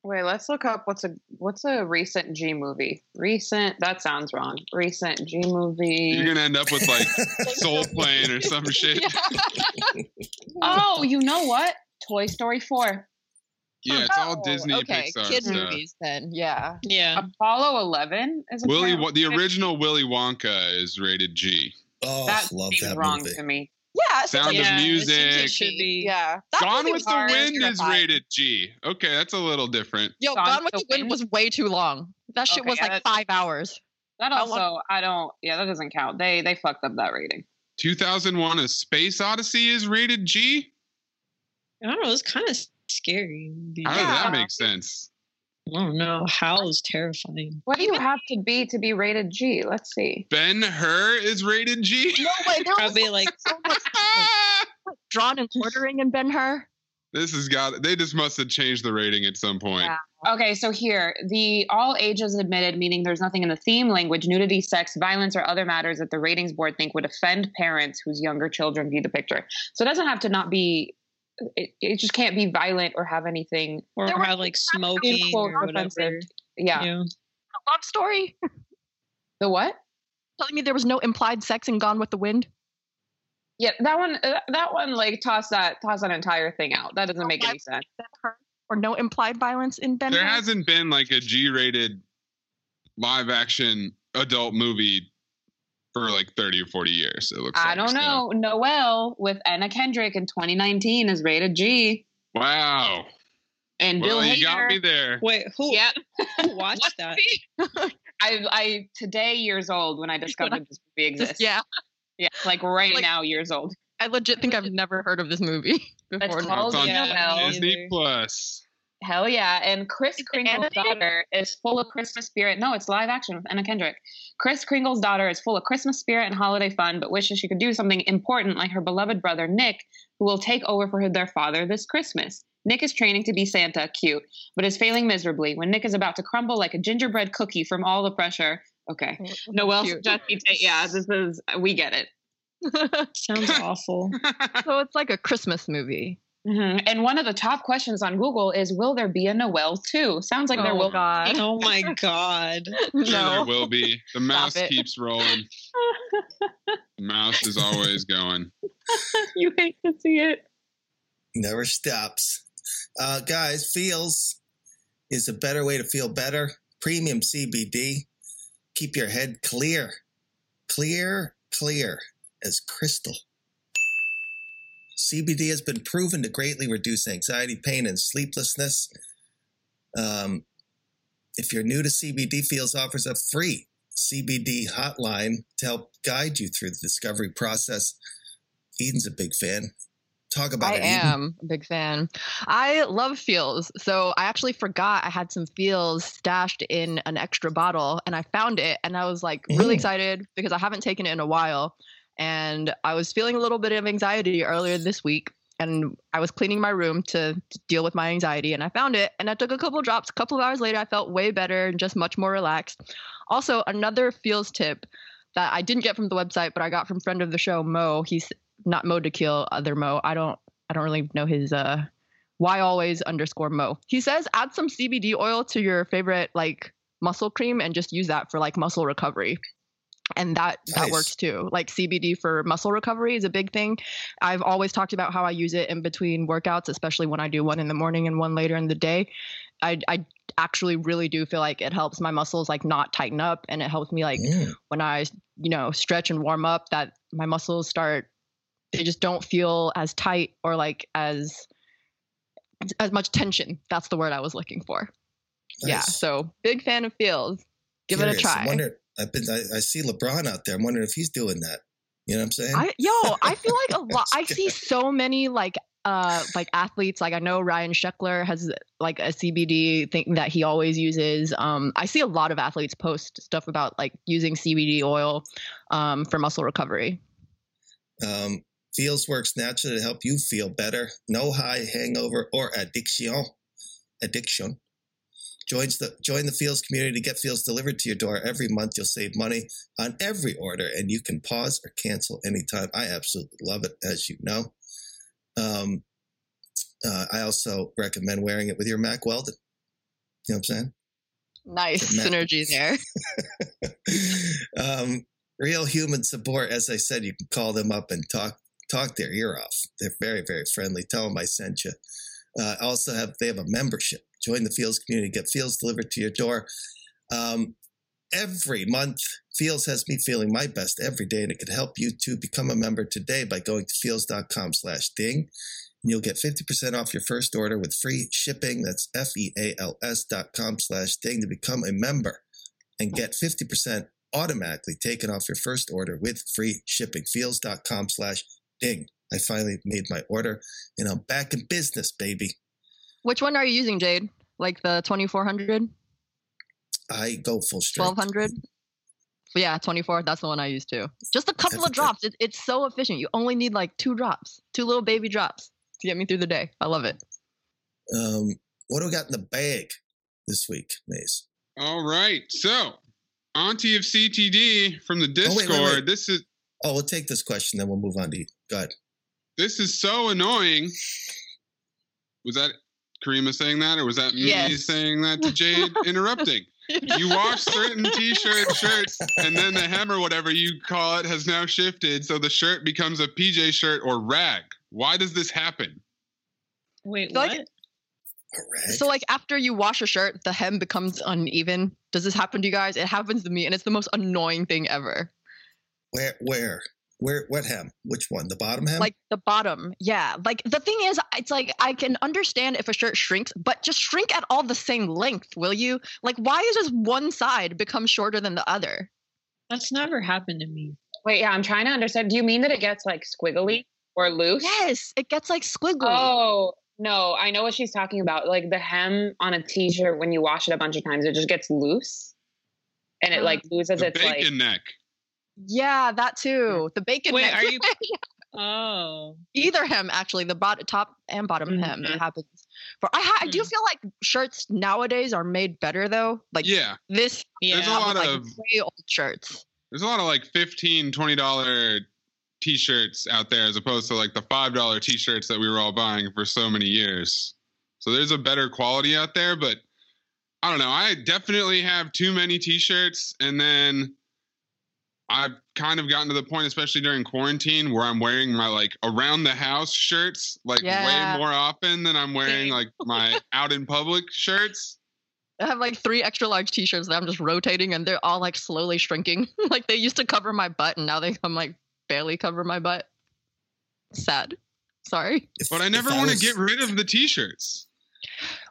Wait, let's look up what's a what's a recent G movie. Recent that sounds wrong. Recent G movie. You're gonna end up with like Soul Plane or some shit. Oh, you know what? Toy Story 4. Yeah, it's all Oh, Disney okay, Pixar kid stuff. movies then. Yeah. Yeah. Apollo 11 is Willy, apparently- Wa- the original Willy Wonka is rated G. Oh, That love seems that wrong movie. to me. Yeah. it Sound like of Yeah, it seems like Music. it should be. Yeah. That Gone with the Wind is rated G. Okay, that's a little different. Yo, Gone Gone, with with the the Wind Wind? was way too long. That shit Okay, was yeah, like five hours. That How also long- I don't yeah, that doesn't count. They they fucked up that rating. 2001: A Space Odyssey is rated G. I don't know. It's kind of scary. How does that make sense? I don't know. Howl's terrifying. What do you have to be to be rated G? Let's see. Ben Hur is rated G. No way. There was Probably like so much drawn and quartering in Ben Hur. This has got. They just must have changed the rating at some point. Yeah. Okay, so here, the all ages admitted, meaning there's nothing in the theme language, nudity, sex, violence, or other matters that the ratings board think would offend parents whose younger children view the picture. So it doesn't have to not be, it, it just can't be violent or have anything. or There have like smoking or whatever. offensive. Yeah. Yeah. Love story. The what? Telling me there was no implied sex in Gone with the Wind. Yeah, that one, uh, that one, like toss that, toss that entire thing out. That doesn't make any sense. Or no implied violence in Ben There hasn't been like a G-rated live action adult movie for like 30 or 40 years. It looks. I like, don't so. know. Noelle with Anna Kendrick in 2019 is rated G. Wow. And Bill Well, Hader. you got me there. Wait, who, Yeah. who watched that? I I today years old when I discovered this movie Just- exists. yeah. yeah, like right Like- now, years old. I legit think I've never heard of this movie before. It's called It's on Yeah, Disney. Plus. Hell yeah! And Kris Kringle's animated? daughter is full of Christmas spirit. No, it's live action with Anna Kendrick. Kris Kringle's daughter is full of Christmas spirit and holiday fun, but wishes she could do something important like her beloved brother Nick, who will take over for their father this Christmas. Nick is training to be Santa, cute, but is failing miserably when Nick is about to crumble like a gingerbread cookie from all the pressure. Okay. Oh, Noelle Cute. suggests he take. Yeah, this is. We get it. Sounds awful. so it's like a Christmas movie. Mhm. And one of the top questions on Google is Will there be a Noelle too? Sounds like there Oh, will God. Oh my god. Sure there will be. The mouse keeps rolling. The mouse is always going. you hate to see it. Never stops. Uh, guys, Feals is a better way to feel better. Premium CBD. Keep your head clear. Clear, clear as crystal. CBD has been proven to greatly reduce anxiety, pain, and sleeplessness. Um, if you're new to CBD, Feals offers a free CBD hotline to help guide you through the discovery process. Eden's a big fan. Talk about I it. I am a big fan. I love Feals. So I actually forgot I had some Feals stashed in an extra bottle and I found it and I was like really Mm. excited because I haven't taken it in a while. And I was feeling a little bit of anxiety earlier this week. And I was cleaning my room to, to deal with my anxiety and I found it and I took a couple drops. A couple of hours later, I felt way better and just much more relaxed. Also, another Feals tip that I didn't get from the website, but I got from friend of the show, Mo. He's not Mo to kill, other Mo. I don't I don't really know his uh why always underscore Mo. He says add some CBD oil to your favorite like muscle cream and just use that for like muscle recovery. And that that works too. Like CBD for muscle recovery is a big thing. I've always talked about how I use it in between workouts, especially when I do one in the morning and one later in the day. I I actually really do feel like it helps my muscles like not tighten up and it helps me like Mm. when I, you know, stretch and warm up that my muscles start they just don't feel as tight or like as as much tension. That's the word I was looking for. Yeah. So big fan of Feals. Give it a Curious. Try. I've been. I, I see LeBron out there. I'm wondering if he's doing that. You know what I'm saying? I yo, I feel like a lot. I see so many like uh like athletes. Like I know Ryan Sheckler has like a CBD thing that he always uses. Um, I see a lot of athletes post stuff about like using CBD oil um for muscle recovery. Um, Feals works naturally to help you feel better. No high hangover or addiction. Addiction. Joins the join the Feals community to get Feals delivered to your door every month. You'll save money on every order, and you can pause or cancel anytime. I absolutely love it, as you know. Um, uh, I also recommend wearing it with your Mack Weldon. You know what I'm saying? Nice synergy there. um, real human support. As I said, you can call them up and talk talk their ear off. They're very very friendly. Tell them I sent you. Uh, also have they have a membership. Join the Feals community. Get Feals delivered to your door. Um, every month, Feals has me feeling my best every day, and it can help you to become a member today by going to feals.com/ding. And you'll get 50% off your first order with free shipping. That's F-E-A-L-S dot com slash ding to become a member and get 50% automatically taken off your first order with free shipping. Feals.com slash ding. I finally made my order and I'm back in business, baby. Which one are you using, Jade? Like the 2400, I go full strength. 1200? Yeah, 24. That's the one I use too. Just a couple That's of drops. It, it's so efficient. You only need like two drops, two little baby drops to get me through the day. I love it. Um, what do we got in the bag this week, Mace? All right. So, Auntie of CTD from the Oh, Discord. wait, wait, wait. This is Oh, we'll take this question, then we'll move on to you. Go ahead. this is so annoying. Was that Karima saying that, or was that me Yes. saying that to Jade interrupting? You wash certain t-shirts, shirts, and then the hem or whatever you call it has now shifted, so the shirt becomes a PJ shirt or rag. Why does this happen? Wait, feel what? A? So, like, after you wash a shirt, the hem becomes uneven. Does this happen to you guys? It happens to me, and it's the most annoying thing ever. where, where, where, what hem? Which one? The bottom hem? Like the bottom. Yeah. Like, the thing is, it's like I can understand if a shirt shrinks, but just shrink at all the same length, will you? Like, why is just one side become shorter than the other? That's never happened to me. Wait, yeah, I'm trying to understand. Do you mean that it gets like squiggly or loose? Yes, it gets like squiggly. Oh, no, I know what she's talking about. Like the hem on a t-shirt when you wash it a bunch of times, it just gets loose. And it like loses The its bacon like neck. Yeah, that too. The bacon. Wait, are you? Oh, Either hem, actually, the bot- top and bottom hem. It happens. For I, ha- I do Mm. feel like shirts nowadays are made better though. Like Yeah. this, yeah. There's a lot like of way old shirts. there's a lot of like 15 20 dollar t-shirts out there as opposed to like the five dollar t-shirts that we were all buying for so many years. So there's a better quality out there, but I don't know. I definitely have too many t-shirts, and then I've kind of gotten to the point, especially during quarantine, where I'm wearing my like around the house shirts like Yeah. way more often than I'm wearing like my out in public shirts. I have like three extra large t-shirts that I'm just rotating and they're all like slowly shrinking. like they used to cover my butt and now they come like barely cover my butt. Sad. Sorry. But I never want to was- get rid of the t-shirts.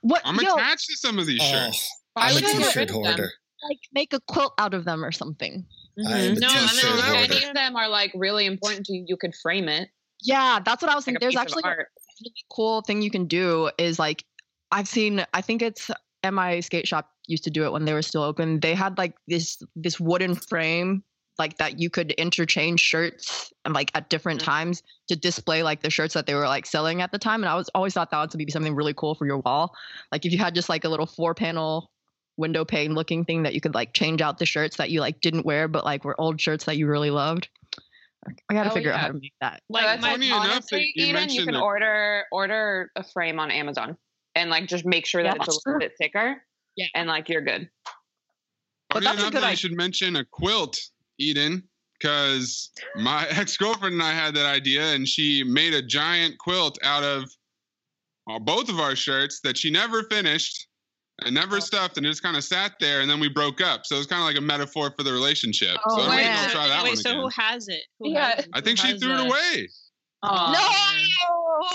What I'm yo, attached to some of these Oh, shirts. Why I'm a would you get t-shirt rid of them? hoarder. like make a quilt out of them or something. I am a No, and t-shirt then if any of them are like really important to you, you could frame it. Yeah, that's what I was Like thinking. a There's actually a really cool thing you can do is like I've seen I think it's MI skate shop used to do it when they were still open. They had like this this wooden frame like that you could interchange shirts and like at different Mm. times to display like the shirts that they were like selling at the time and I was always thought that would be something really cool for your wall. Like if you had just like a little four panel window pane looking thing that you could like change out the shirts that you like didn't wear but like were old shirts that you really loved. I got to Oh, figure out how to make that. Like Like, funny enough that honestly, you Eden, you can it. order order a frame on Amazon and like just make sure that Yeah, it's a sure. little bit thicker. Yeah. And like you're good. But Funny that's a good that I should mention a quilt, Eden, because my ex girlfriend and I had that idea, and she made a giant quilt out of uh, both of our shirts that she never finished and never oh. stuffed, and it just kind of sat there, and then we broke up. So it was kind of like a metaphor for the relationship. Oh, so I'm wait, gonna man. go try that wait, one so again. who has it? Who Yeah. has it? I think she has threw it that? away.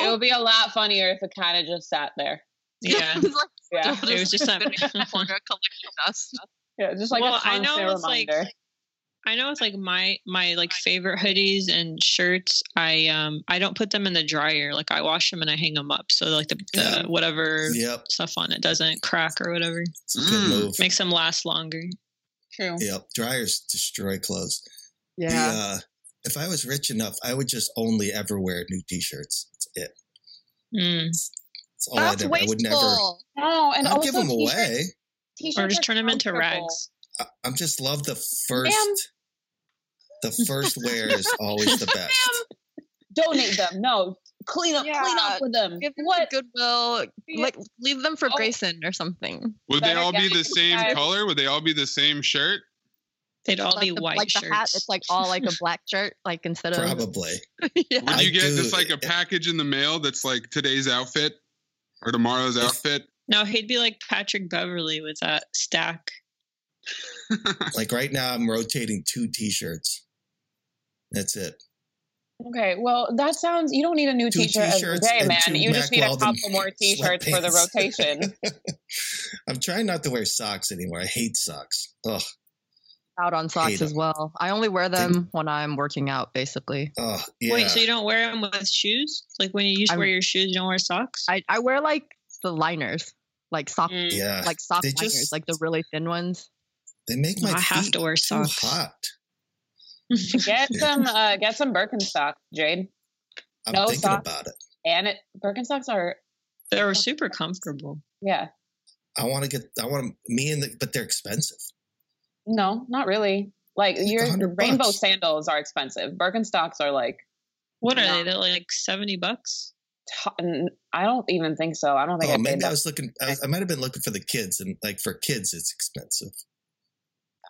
It would be a lot funnier if it kind of just sat there. Yeah. It's like Yeah. It was just a- for a collection dust. Yeah, just like Well, a I know constant it's like- reminder. I know it's like my my like favorite hoodies and shirts. I um I don't put them in the dryer. Like I wash them and I hang them up so like the, the Yeah. whatever Yep, stuff on it doesn't crack or whatever. it's good Mm. move. Makes them last longer. True. Yep, dryers destroy clothes. The, Yeah. uh, if I was rich enough, I would just only ever wear new T-shirts. That's it. Mm. That's all That's I'd ever. I would never. wasteful. Oh, and I'd also give them t-shirts- away. T-shirts Or just turn them into rags. I, I'm just love the first. The first wear is always the best. Donate them. No, clean up, clean up with them. Give them What? to Goodwill. Yeah. Like leave them for Oh. Grayson or something. Would they all be the same guys. color? Would they all be the same shirt? They'd all like be the, white like shirts. the hat. It's like all like a black shirt, like instead of Probably. yeah. Would I you get do- just like a package in the mail that's like today's outfit or tomorrow's If- outfit? no, he'd be like Patrick Beverley with that stack. Like right now, I'm rotating two T-shirts. That's it. Okay, well, that sounds. You don't need a new Two T-shirt every t-shirts day, man. two You just Mack need a couple more T-shirts for the rotation. I'm trying not to wear socks anymore. I hate socks. Ugh. out on socks as well. I only wear them when I'm working out, basically. Oh, yeah. Wait, so you don't wear them with shoes? Like when you used to I'm- wear your shoes, you don't wear socks? I, I wear like the liners, like sock, Mm. yeah. like sock They liners, just- like the really thin ones. They make my I have feet to wear too socks. hot. Get some, uh, get some Birkenstock, Jade. I'm No thinking socks. about it. And it Birkenstocks are, They're super comfortable. yeah. I want to get. I want to. me and the, but they're expensive. No, not really. Like your rainbow bucks. sandals are expensive. Birkenstocks are like, What are No. they? They're like seventy bucks. t- n- I don't even think so. I don't think Oh, I maybe I was looking. I, was, I might have been looking for the kids, and like for kids, it's expensive.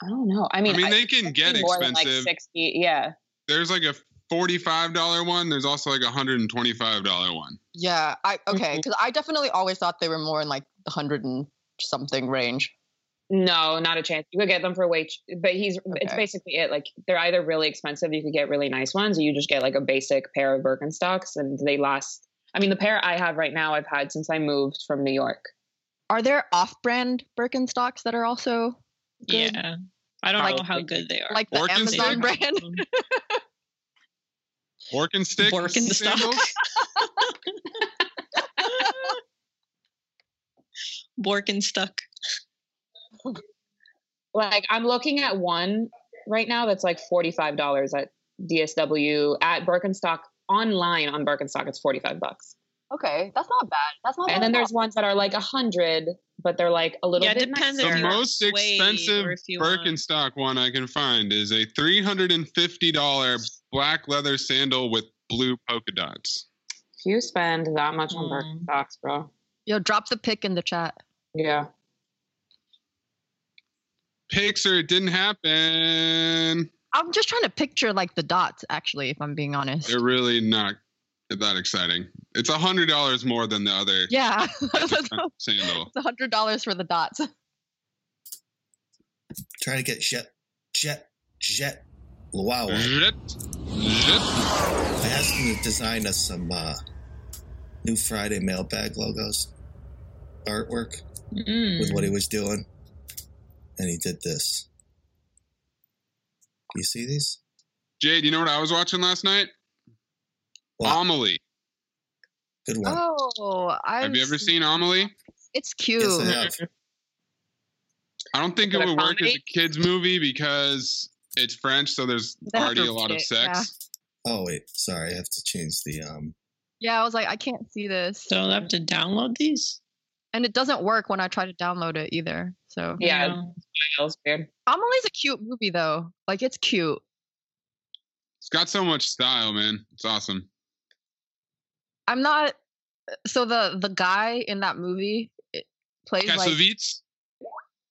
I don't know. I mean, I mean, I- they can get more like expensive. sixty. Yeah. There's like a forty-five dollar one. There's also like a hundred and twenty-five dollar one. Yeah, I okay, mm-hmm. because I definitely always thought they were more in like the hundred and something range. No, not a chance. You could get them for way, ch- but he's. It's basically it. Like they're either really expensive, you could get really nice ones, or you just get like a basic pair of Birkenstocks, and they last. I mean, the pair I have right now, I've had since I moved from New York. Are there off-brand Birkenstocks that are also good? Yeah. I don't Like- know how good they are. like the Orkin Amazon brand? Mm-hmm. Fork and stick. Fork and stock. sandals? Borkenstuck. Like I'm looking at one right now that's like forty five dollars at DSW at Birkenstock online on Birkenstock. It's forty five bucks. Okay, that's not bad. That's not. Bad. And bad then there's ones that are like a hundred, but they're like a little Yeah, it bit depends nicer. The most expensive or if you want- Birkenstock one I can find is a three hundred and fifty dollar black leather sandal with blue polka dots. If you spend that much on Mm. Birkenstocks, bro. Yo, drop the pic in the chat. Yeah. Pixar, it didn't happen. I'm just trying to picture like the dots, actually, if I'm being honest. They're really not that exciting. It's a hundred dollars more than the other Yeah, sandal. it's a hundred dollars for the dots. Trying to get Jet, Jet, Jet Wow. Jet, jet. I asked him to design us some uh, new Friday mailbag logos, artwork with what he was doing, and he did this. You see these? Jade, you know what I was watching last night? Amelie. Good one. Oh, I've Have you ever seen Amelie? It's cute. Yes, I have. I don't think Is it it would work as a kids movie because it's French, so there's They have already a lot of repeat it, yeah. sex. Oh wait, sorry, I have to change the um. Yeah, I was like, I can't see this. So I have to download these. And it doesn't work when I try to download it either. So Yeah. That was weird. Amelie's a cute movie though. Like it's cute. It's got so much style, man. It's awesome. I'm not. So the the guy in that movie it plays like Kassovitz,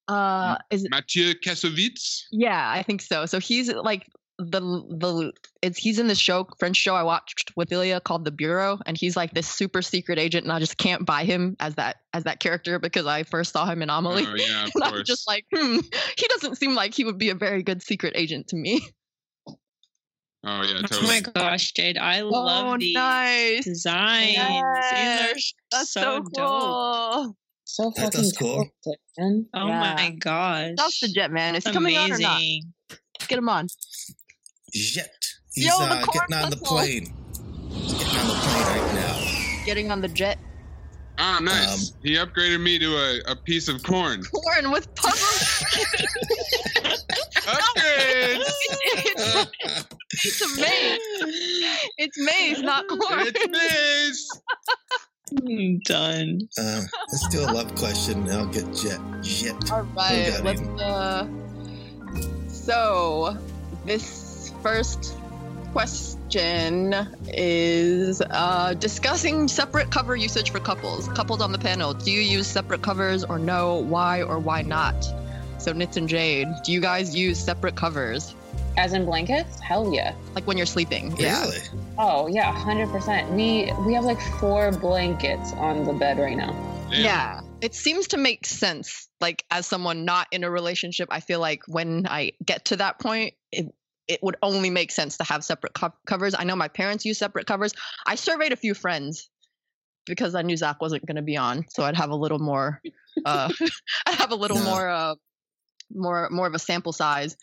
uh is it Mathieu Kassovitz. Yeah, I think so. So he's like the the it's he's in this show French show I watched with Ilya called The Bureau, and he's like this super secret agent, and I just can't buy him as that as that character because I first saw him in Amelie. Oh yeah, of and I'm course. just like, hmm, he doesn't seem like he would be a very good secret agent to me. Oh yeah, Oh my gosh, Jade, I love oh, these nice. designs. Yes, These are That's so, so, dope. cool. So That- that's cool. talented. Oh Yeah. my gosh. That's the jet man. Is he coming on or not? Amazing. Get him on. Jet. He's Yo, the uh, getting on the plane. He's getting on the plane right now. Getting on the jet. Ah, nice. Um, he upgraded me to a, a piece of corn. Corn with puzzles. Upgrade. it's, it's a maze. It's maze, not corn. It's Maze. I'm done. Uh, let's do a love question. and I'll get Jet. Jet. All right, let's. Uh, so, this first question is uh, discussing separate cover usage for couples. Couples on the panel, do you use separate covers or no? Why or why not? So, Nits and Jade, do you guys use separate covers? As in blankets? Hell yeah. Like when you're sleeping? Yeah. Really? Oh yeah, hundred percent. We we have like four blankets on the bed right now. Damn. Yeah. It seems to make sense. Like as someone not in a relationship, I feel like when I get to that point, it it would only make sense to have separate co- covers. I know my parents use separate covers. I surveyed a few friends because I knew Zach wasn't going to be on, so I'd have a little more uh I'd have a little No. more uh more more of a sample size.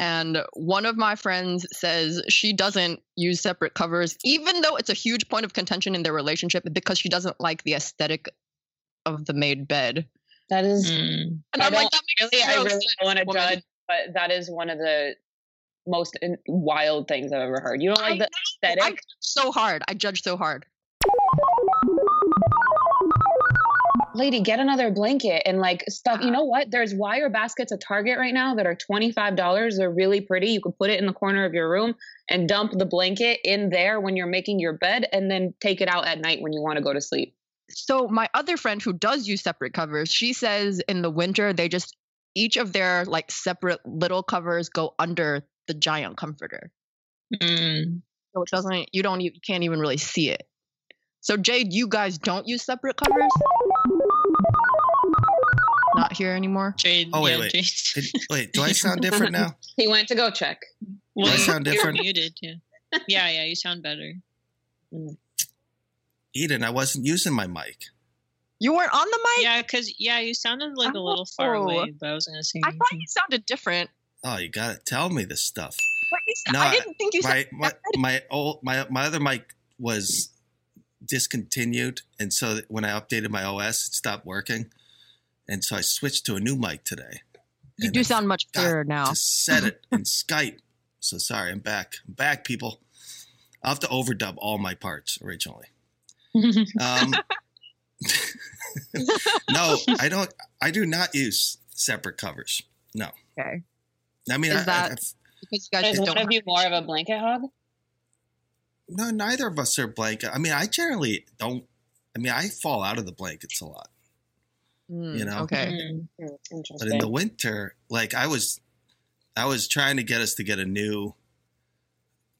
And one of my friends says she doesn't use separate covers, even though it's a huge point of contention in their relationship because she doesn't like the aesthetic of the made bed. That is Mm. And I I'm like, don't that makes really, I really don't want to judge, but that is one of the most wild things I've ever heard. You don't I like the I aesthetic? judge so hard. I judge so hard. Lady, get another blanket and like stuff. You ah. know what? There's wire baskets at Target right now that are $25. They're really pretty. You can put it in the corner of your room and dump the blanket in there when you're making your bed and then take it out at night when you want to go to sleep. So my other friend who does use separate covers, she says in the winter they just each of their like separate little covers go under the giant comforter. Mm. So it doesn't you don't you can't even really see it. So Jade, you guys don't use separate covers? Not here anymore. Jade. Oh wait, yeah, wait. Jade. Did- wait, do I sound different now? He went to go check. Well, I sound you're different? muted. Yeah. Yeah, yeah. You sound better. Eden, I wasn't using my mic. You weren't on the mic? Yeah, because yeah, you sounded like a little far Oh. away, but I was gonna say. I thought you sounded different. Oh, you gotta tell me this stuff. But you said, No, I didn't think you my, said my my old my my other mic was discontinued, and so when I updated my OS, it stopped working, and so I switched to a new mic today. you And do I sound much clearer now. Set it in Skype. So sorry, I'm back. I'm back, people. I'll have to overdub all my parts originally. Um, no, I don't. I do not use separate covers. No. Okay. I mean, Is I, that- I, Because you guys Is just one don't. of have- you more of a blanket hog? no, neither of us are blanket. I mean, I generally don't. I mean, I fall out of the blankets a lot. Mm, you know? Okay. But in the winter, like I was, I was trying to get us to get a new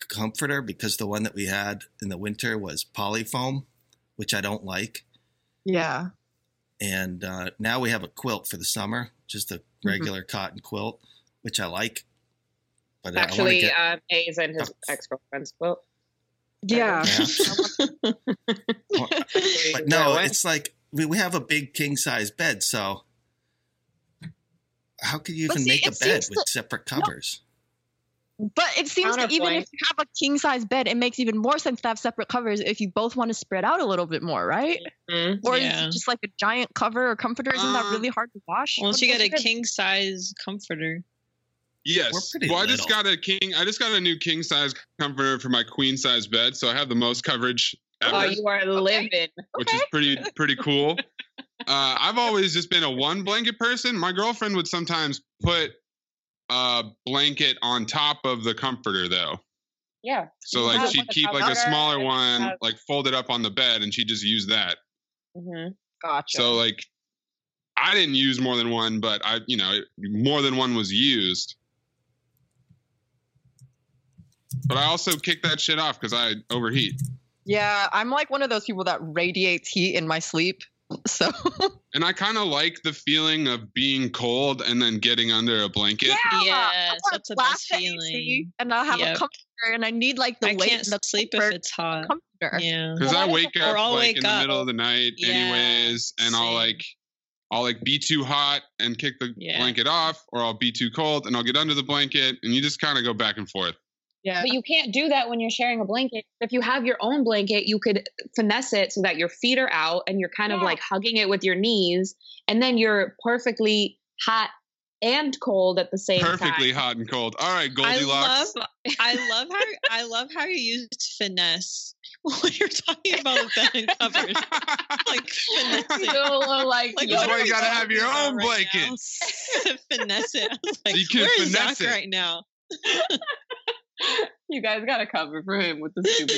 comforter because the one that we had in the winter was polyfoam, which I don't like. Yeah. And uh, now we have a quilt for the summer, just a Mm-hmm. regular cotton quilt, which I like. But I Actually, get- um, A's and his ex girlfriend's quote. Yeah. but no, it's like we, we have a big king size bed, so how could you But even see, make a bed with to- separate covers? But it seems that even if you have a king size bed, it makes even more sense to have separate covers if you both want to spread out a little bit more, right? Or is Yeah. it just like a giant cover or comforter? Isn't that Uh, really hard to wash? Once you get a king size comforter. Yes. We're well, I just got a king. I just got a new king size comforter for my queen size bed, so I have the most coverage ever, Oh, you are living. which is pretty pretty cool. Uh, I've always just been a one blanket person. My girlfriend would sometimes put a blanket on top of the comforter, though. Yeah. So like have she'd keep like a smaller one, have- like folded up on the bed, and she just use that. Mm-hmm. Gotcha. So like, I didn't use more than one, but I, you know, more than one was used. But I also kick that shit off because I overheat, yeah, I'm like one of those people that radiates heat in my sleep. So and I kind of like the feeling of being cold and then getting under a blanket. yeah, I Yes, wanna that's the blast best the AC, feeling. and I'll have Yep. a comforter, and I need like the I weight can't and the sleep if it's hot. comforter. Yeah. Because I wake Or up I'll like wake in the up. middle of the night, Yeah, anyways, and I'll like, I'll like be too hot and kick the Yeah. blanket off, or I'll be too cold and I'll get under the blanket, and you just kind of go back and forth. Yeah. But you can't do that when you're sharing a blanket. If you have your own blanket, you could finesse it so that your feet are out and you're kind of like hugging it with your knees, and then you're perfectly hot and cold at the same Perfectly time. Perfectly hot and cold. All right, I Goldilocks. love, I love how I love how you used finesse when you're talking about the bed and covers. Like finesse it. like, Like, That's why you gotta have your own right blanket. finesse it. I was like, You can where is finesse Zach it. right now? you guys got to cover for him with the stupid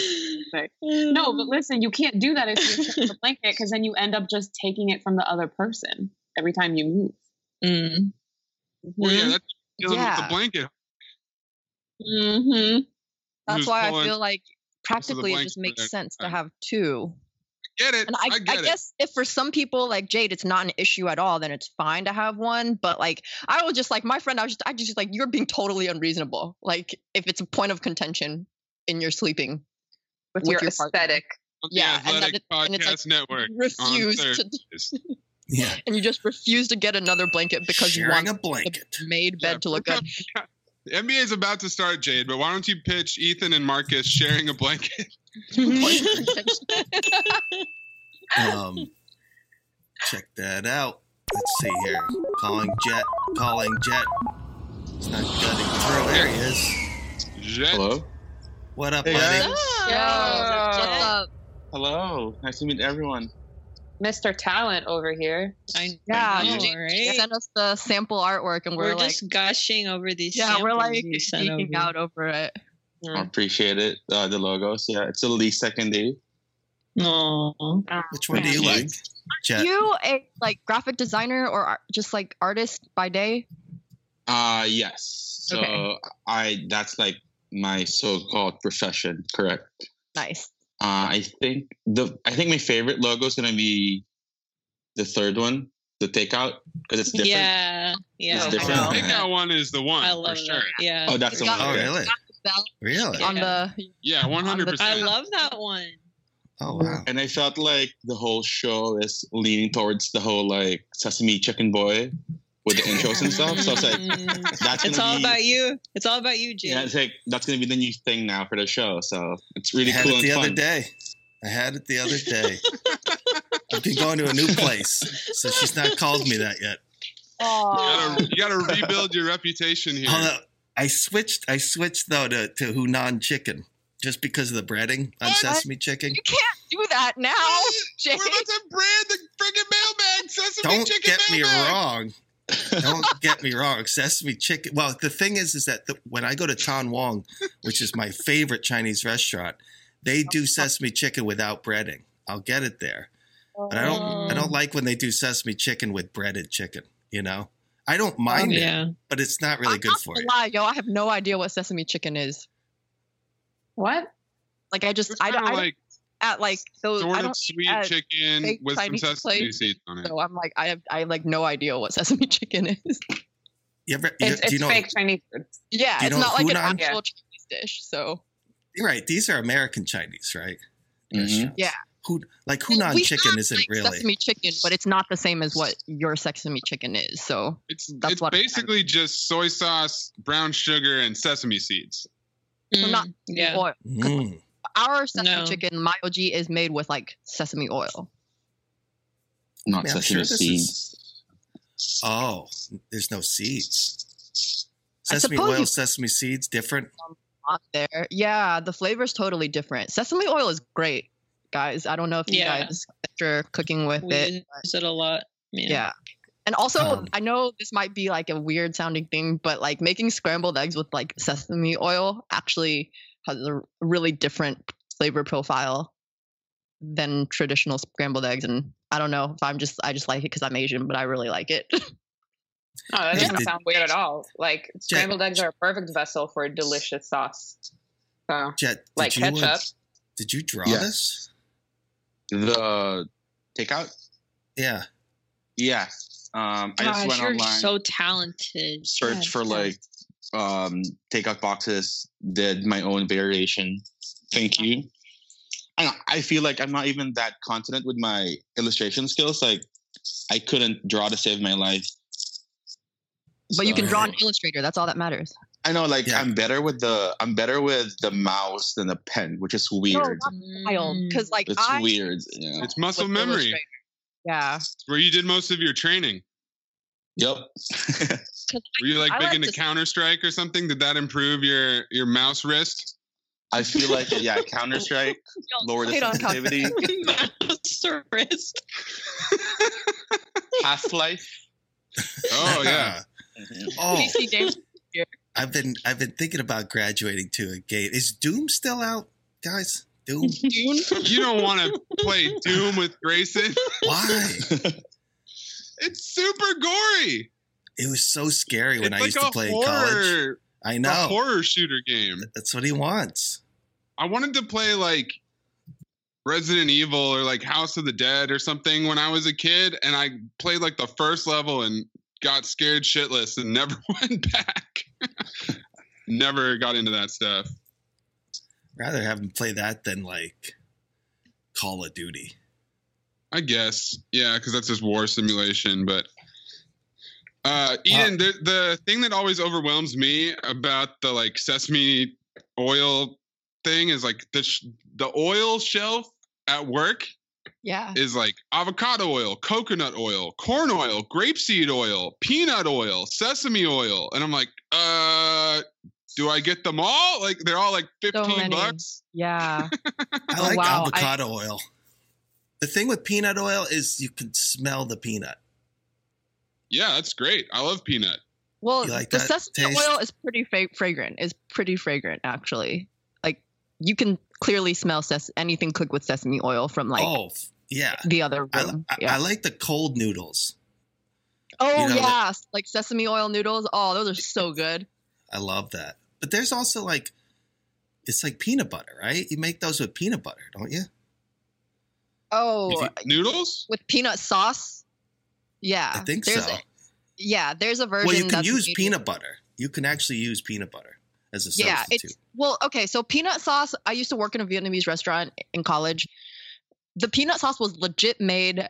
thing. No, but listen, you can't do that if you're the blanket because then you end up just taking it from the other person every time you move. Mm. Well, yeah, that's dealing with Yeah. the blanket. Mm-hmm. That's Who's why I feel like most of the practically it just makes that sense to have two. Get it? And I, I I, get it. guess if for some people like Jade, it's not an issue at all, then it's fine to have one. But like, I was just like my friend, I was just, I just like you're being totally unreasonable. Like if it's a point of contention in your sleeping With, with your, your aesthetic. On yeah, the and that Athletic it- and it's like Network. you refuse to, Yeah, and you just refuse to get another blanket because you want a blanket. the made bed Yeah, to look good. The NBA is about to start, Jade, but why don't you pitch Ethan and Marcus sharing a blanket? Point of contention. Um, check that out. Let's see here. Calling Jet. Calling Jet. It's not getting through. There he is. Jet. Hello. What up, Hey, buddy? guys. What's up? Hello. Nice to meet everyone. Mr. Talent over here. I Yeah, know, Jade right? sent us the sample artwork, and we're, We're, like, just gushing over these. yeah, we're like you geeking out over it. I appreciate it. Uh, the logos. Yeah, it's a Lee second day. Aw. Which one do you like? Jet. you a like graphic designer or ar- just like artist by day? Uh yes. So Okay. I that's like my so-called profession, correct? Nice. Uh, I think the I think my favorite logo is gonna be the third one, the takeout, because it's different. Yeah, yeah. It's I different. think that one is the one I for sure. that. Yeah. Oh, that's the one. Oh, okay. really? Bell Really? on the Yeah, one hundred percent. I love that one. Oh, wow. And I felt like the whole show is leaning towards the whole like Sesame Chicken Boy with the intros and stuff. So I was like, Mm. that's it's all be, about you. It's all about you, Jay. Yeah, it's like that's gonna be the new thing now for the show. So it's really I had cool it and the fun. other day. I had it the other day. I've been going to a new place, so she's not called me that yet. You gotta, you gotta rebuild your reputation here. Hold up. I switched. I switched though to, to Hunan chicken. Just because of the breading on sesame chicken. You can't do that now, Jay. We're about to brand the friggin' mailbag sesame Don't chicken get me wrong. Don't get me wrong. Sesame chicken. Well, the thing is, is that the, when I go to Tan Wong, which is my favorite Chinese restaurant, they oh, do oh. sesame chicken without breading. I'll get it there, but I don't. I Oh. don't like when they do sesame chicken with breaded chicken. You know, I don't oh, mind yeah. it, but it's not really good for Gonna you. lie, yo, I have no idea what sesame chicken is. What? Like I just I, kinda I like at like those Sort of sweet chicken with some sesame places, seeds on it. So I'm like I have I have like no idea what sesame chicken is. You ever? You, It's, do you know? fake Chinese food. Yeah, it's not like an Hunan? actual Chinese dish. So You're right. These are American Chinese, right? yeah, Who like Hunan we chicken isn't like, really. sesame chicken, but it's not the same as what your sesame chicken is. So It's that's it's what basically just soy sauce, brown sugar, and sesame seeds. so not yeah. oil. Mm. Our sesame No. chicken, my OG, is made with like sesame oil. Not Yeah, sesame sure this seeds. Oh, there's no seeds. Sesame oil, you- sesame seeds, different. on there. Yeah, the flavor is totally different. Sesame oil is great, guys. I don't know if you Yeah. guys are cooking with We it. use it a lot. Yeah. Yeah. And also, Um, I know this might be like a weird sounding thing, but like making scrambled eggs with like sesame oil actually has a really different flavor profile than traditional scrambled eggs. And I don't know if I'm just, I just like it because I'm Asian, but I really like it. Oh, that doesn't did- sound weird at all. Like scrambled eggs are a perfect vessel for a delicious sauce. So, Jet, did like you, uh, ketchup. did you draw Yeah. this? The takeout? Yeah. Yeah. Um, I just Gosh, went you're online, so talented. searched for like um, takeout boxes, did my own variation. Thank you. I I feel like I'm not even that confident with my illustration skills. Like I couldn't draw to save my life. but you can draw an illustrator. That's all that matters. I know, like Yeah. I'm better with the I'm better with the mouse than the pen, which is weird. not wild. Because like it's I weird. Yeah. It's muscle with memory. Yeah. It's where you did most of your training. Yep. Were you like I big like into to- Counter Strike or something? Did that improve your your mouse wrist? I feel like yeah, Counter Strike, lower the hate sensitivity. Mouse wrist. Half Life. Oh yeah. Oh, PC games. I've been I've been thinking about graduating to a game. Is Doom still out, guys? Doom. Doom? You don't want to play Doom with Grayson. Why? It's super gory. It was so scary when it's I used to play in college. I I a know. horror shooter game. That's what he wants. I wanted to play like Resident Evil or like House of the Dead or something when I was a kid, and I played like the first level and got scared shitless and never went back. never got into that stuff. Rather have him play that than like Call of Duty. I guess, yeah, because that's just war simulation. But uh, Eden, the the thing that always overwhelms me about the like sesame oil thing is like the sh- the oil shelf at work Yeah. is like avocado oil, coconut oil, corn oil, grapeseed oil, peanut oil, sesame oil, and I'm like, uh, do I get them all? Like they're all like fifteen many. bucks. Yeah. I Oh, like wow. I- avocado oil. The thing with peanut oil is you can smell the peanut. Yeah, that's great. I love peanut. Well, like the sesame taste? oil is pretty fa- fragrant. Is pretty fragrant actually. Like you can clearly smell ses- anything cooked with sesame oil from like oh, yeah. the other I, room. I, yeah. I like the cold noodles. oh you know, yeah, like sesame oil noodles. Oh, those are so good. I love that. But there's also like, it's like peanut butter, right? You make those with peanut butter, don't you? Oh, Noodles? with peanut sauce. Yeah, I think there's so. A, yeah, there's a version. Well, you can use made peanut butter. You can actually use peanut butter as a sauce. yeah substitute. it's well okay so peanut sauce i used to work in a vietnamese restaurant in college the peanut sauce was legit made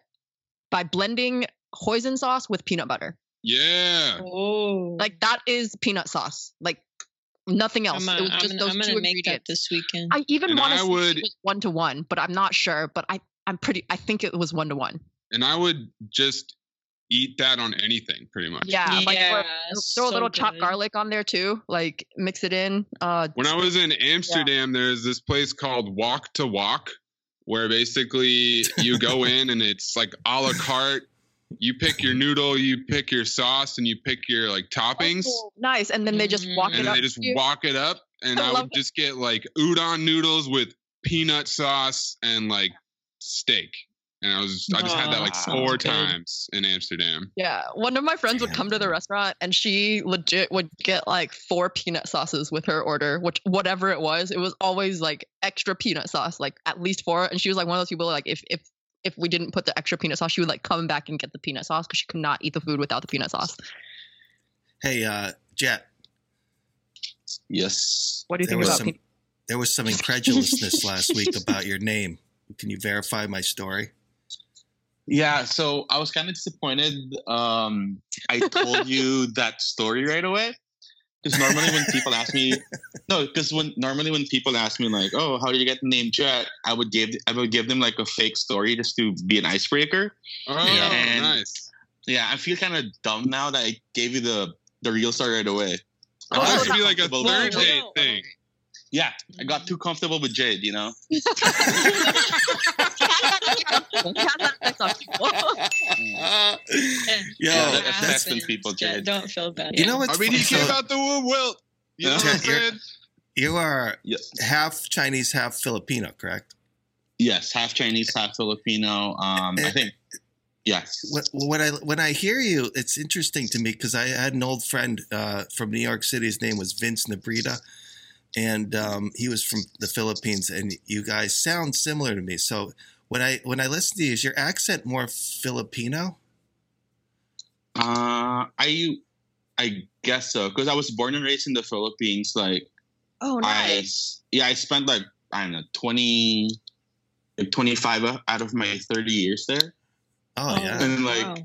by blending hoisin sauce with peanut butter Yeah. Oh, like that is peanut sauce like nothing else I'm, it was gonna- I'm just gonna, those I'm two gonna make that this weekend. i even want to say would- it one to one but i'm not sure but i i'm pretty i think it was one to one and I would just eat that on anything, pretty much. Yeah, like Yeah, what- throw a so little chopped good. garlic on there too. Like mix it in. Uh, When I was in Amsterdam, there's this place called Wok to Walk, where basically you go in and it's like a la carte. You pick your noodle, you pick your sauce, and you pick your like toppings, oh, nice, and then they just walk and it then up. they just you. walk it up. And I I, love would just get like udon noodles with peanut sauce and like steak. And I was I just had that like Wow. four Good. times in Amsterdam. Yeah, one of my friends would come to the restaurant and she legit would get like four peanut sauces with her order, which whatever it was, it was always like extra peanut sauce, like at least four. And she was like one of those people like if if if we didn't put the extra peanut sauce, she would like come back and get the peanut sauce because she could not eat the food without the peanut sauce. Hey, uh, Jet. Yes. What do you there think was about some, peanut? There was some incredulousness last week about your name. Can you verify my story? Yeah, so I was kind of disappointed. Um, I told you that story right away because normally when people ask me, no, because when normally when people ask me like, "Oh, how did you get the name Jet?" I would give I would give them like a fake story just to be an icebreaker. Oh, And- nice. Yeah, I feel kind of dumb now that I gave you the the real story right away. I Oh, that should be like a third date thing. Yeah, I got too comfortable with Jade, you know. Yo, yeah, that that's- affects some people, Yeah, don't feel bad. You know what's I mean, he came gave So- out the woo wilt. You know what I'm you're- saying? You are half Chinese, half Filipino, correct? Yes, half Chinese, half Filipino. Um, I think. Yes. When, when I when I hear you, it's interesting to me because I had an old friend uh, from New York City. His name was Vince Nebrita, and um, he was from the Philippines. And you guys sound similar to me. So when I when I listen to you, is your accent more Filipino? Uh, I I guess so because I was born and raised in the Philippines. Like, Oh, I yeah, I spent like I don't know twenty, like twenty five out of my thirty years there. Oh, yeah. and like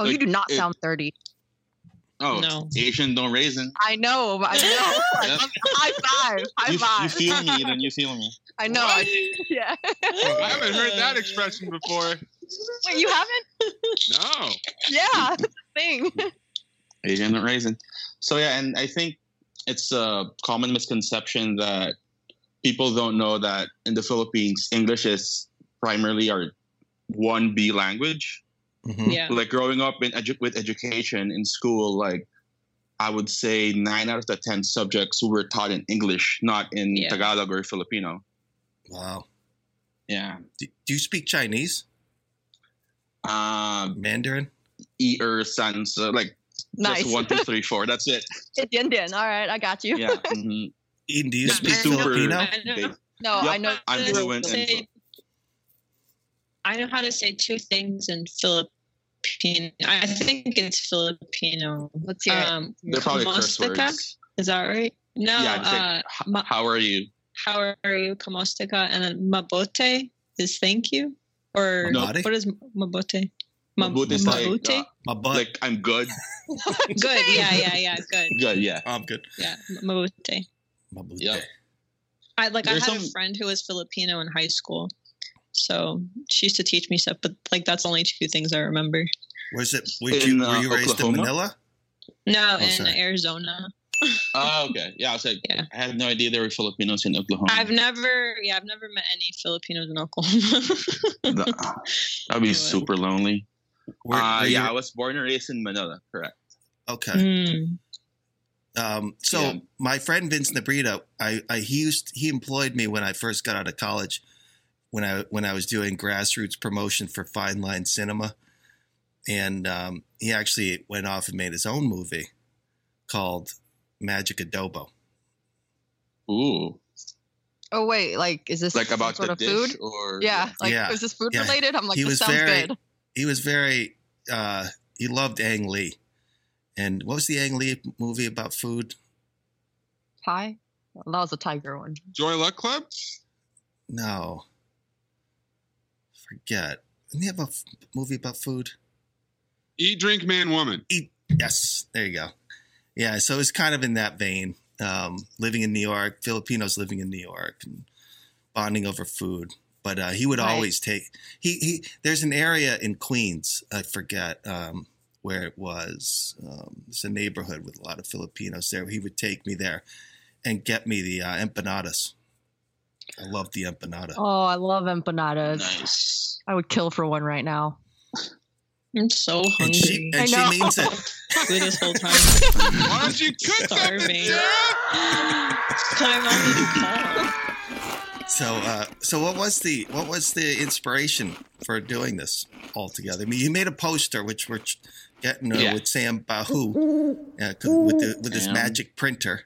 Oh, you do not it- sound thirty. Oh No. Asian don't raisin. I know, but I know. I Yep. High five, high You, five. you feel me, then you feel me. I know. I, yeah. Oh, I haven't heard that expression before. Wait, you haven't? No. Yeah, that's the thing. Asian don't raisin. So yeah, and I think it's a common misconception that people don't know that in the Philippines, English is primarily our one B language. Mm-hmm. Yeah. Like growing up in edu- with education in school, like I would say nine out of the ten subjects were taught in English, not in Yeah. Tagalog or Filipino. Wow. Yeah. Do, do you speak Chinese? Um, Mandarin. E er san so like Nice. just one two three four. That's it. Dian Dian. All right, I got you. Yeah. mhm. Eden, do you Just speak Filipino? No, Yep, I know. I'm Let's fluent say- I know how to say two things in Filipino. I think it's Filipino. Let's hear it. Um, They're probably curse words. Is that right? No. Yeah, just like, uh, ma- how are you? how are you? Kamusta ka? And then mabote is thank you. Or Mabuti? what is mabote? Mabote Mabuti is like, uh, My like I'm good. good. Yeah, yeah, yeah. Good. Good, yeah. I'm good. Yeah. Mabote. My butt. Yeah. I like. There's I had some- a friend who was Filipino in high school, so she used to teach me stuff. But like, that's only two things I remember. Was it? Were In, you, uh, were you raised in Manila? No, Oh, in sorry. Arizona. Oh, okay. Yeah, I was like, I had no idea there were Filipinos in Oklahoma. I've never, yeah, I've never met any Filipinos in Oklahoma. That'd be super lonely. Were- uh, were yeah, I was born and raised in Manila, correct. Okay. Mm. Um, so Yeah. my friend Vince Nebrita, I, I he used he employed me when I first got out of college, when I when I was doing grassroots promotion for Fine Line Cinema, and um, he actually went off and made his own movie called Magic Adobo. Ooh, Oh wait, like is this like about sort the of dish food? or Yeah, like Yeah. is this food Yeah. related? I'm like, he this was sounds very good. he was very uh, he loved Ang Lee, and what was the Ang Lee movie about food? Pie. That was a tiger one. Joy Luck Club? No, forget. Didn't he have a f- movie about food? Eat, drink, man, woman. Eat. Yes, there you go. Yeah, so it's kind of in that vein. Um, living in New York, Filipinos living in New York, and bonding over food. But uh, he would Right. always take he he. There's an area in Queens, I forget. Um, where it was. Um, it's a neighborhood with a lot of Filipinos there. He would take me there and get me the uh, empanadas. I love the empanada. Oh, I love empanadas. Nice. I would kill for one right now. I'm so And hungry. she, and I she know. means it. Through this whole time. Why don't you cook something, Starving. Sarah? Climb on the. So, uh, so what was the what was the inspiration for doing this altogether? I mean, you made a poster which we're getting uh, Yeah. with Sam Bahu uh, 'cause with the, with his Sam. magic printer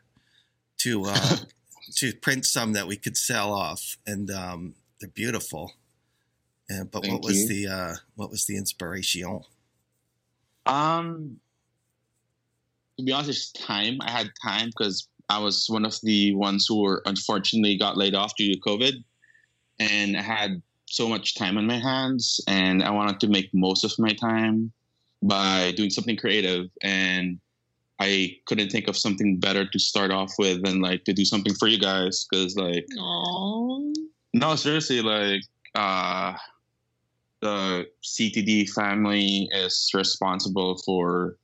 to uh, to print some that we could sell off, and um, they're beautiful. And but what was you. the uh, what was the inspiration? Um, to be honest, it's time. I had time because I was one of the ones who were unfortunately got laid off due to COVID, and I had so much time on my hands, and I wanted to make most of my time by doing something creative, and I couldn't think of something better to start off with than like to do something for you guys because like Aww. no, seriously, like uh the CTD family is responsible for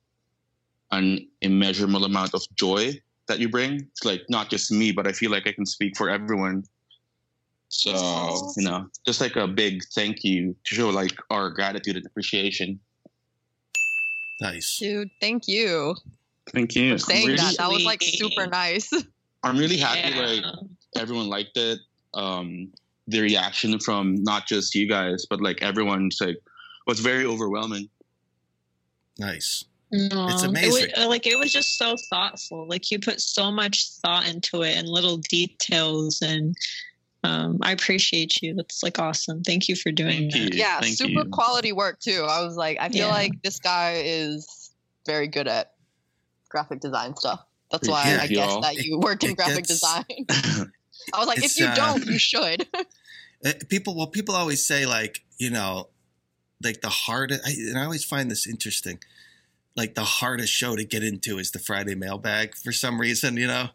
an immeasurable amount of joy that you bring. It's like not just me, but I feel like I can speak for everyone. So, you know, just like a big thank you to show like our gratitude and appreciation. Nice. Dude, thank you Thank you. for saying really, that. That was like super nice. I'm really happy Yeah. like everyone liked it. Um the reaction from not just you guys, but like everyone's like was very overwhelming. Nice. No, It's It amazing. was, like it was just so thoughtful. Like you put so much thought into it and little details, and um, I appreciate you. That's like awesome. Thank you for doing Thank that. you. yeah, Thank super you. quality work too. I was like, I feel Yeah. like this guy is very good at graphic design stuff. That's why Yeah, I guess y'all. that you work in It graphic gets- design. I was like, if you uh, don't, you should. Uh, people well people always say like you know like the hardest I, and i always find this interesting like the hardest show to get into is the friday mailbag for some reason you know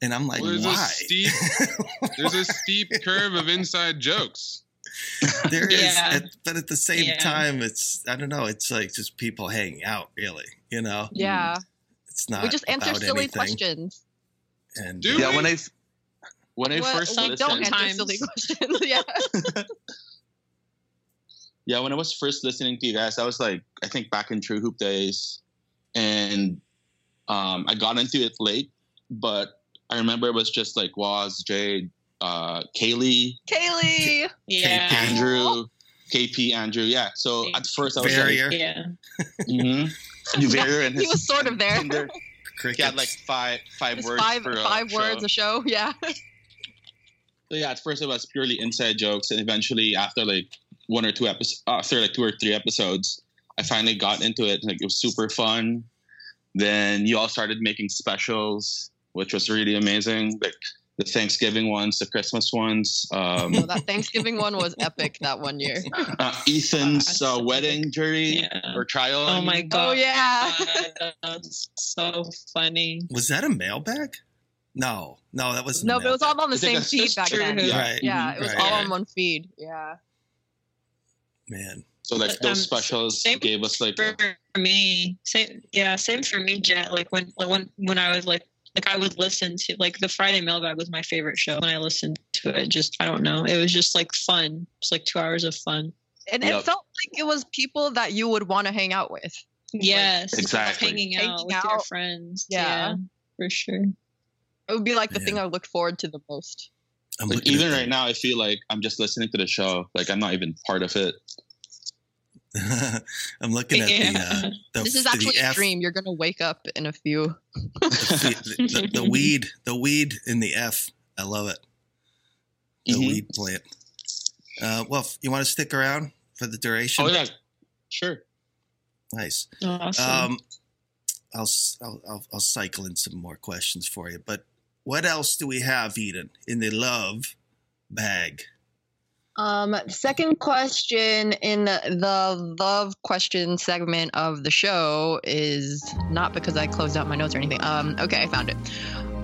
and i'm like Well, there's why a steep there's a steep curve of inside jokes. there is Yeah. at- but at the same Yeah. time it's i don't know it's like just people hanging out really you know yeah, it's not we just answer about silly anything. questions. and Do uh, Yeah, we? when I when I Well, first we don't answer silly questions. yeah, yeah, when I was first listening to you guys, I was like, I think back in TrueHoop days, and um, I got into it late, but I remember it was just like Waz, Jade, uh, Kaylee, Kaylee. Yeah. Andrew, KP, Andrew. Yeah. So at first I was barrier Yeah. like, mm-hmm. Barrier and He was sort of there. Tinder. crickets. He had like five five words five for a five words show. a show. Yeah, So yeah, at first it was purely inside jokes, and eventually after like one or two episodes, after like two or three episodes, I finally got into it. Like it was super fun. Then you all started making specials, which was really amazing. Like the Thanksgiving ones, the Christmas ones. Um, no, that Thanksgiving one was epic. That one year. uh, Ethan's uh, wedding jury Yeah. or trial. Oh my god. Oh yeah. That's so funny. was that a mailbag no no that wasn't a No, but it was all on the It's same a feed back then. Yeah. Right. Yeah, it was Right, all right. on one feed. Yeah. man So like But, those um, specials same gave us like for me same yeah same for me jet like when like when when i was like like i would listen to like the friday mailbag was my favorite show when i listened to it just i don't know it was just like fun it's like two hours of fun And Yep. it felt like it was people that you would want to hang out with. yes like Exactly. hanging out Hanging with your friends Yeah. yeah, for sure It would be like the Man. thing I look forward to the most. like even right now, I feel like I'm just listening to the show. Like I'm not even part of it. I'm looking at the, uh, the this is the actually a F- dream. You're gonna wake up in a few. the, the, the weed, the weed in the F. I love it. The Mhm. weed plant. Uh, well, you want to stick around for the duration? Oh yeah, sure. Nice. awesome Um, I'll, s- I'll, I'll, I'll cycle in some more questions for you. But what else do we have, Eden, in the love bag? Um, second question in the love question segment of the show is not because I closed out my notes or anything. Um, okay, I found it.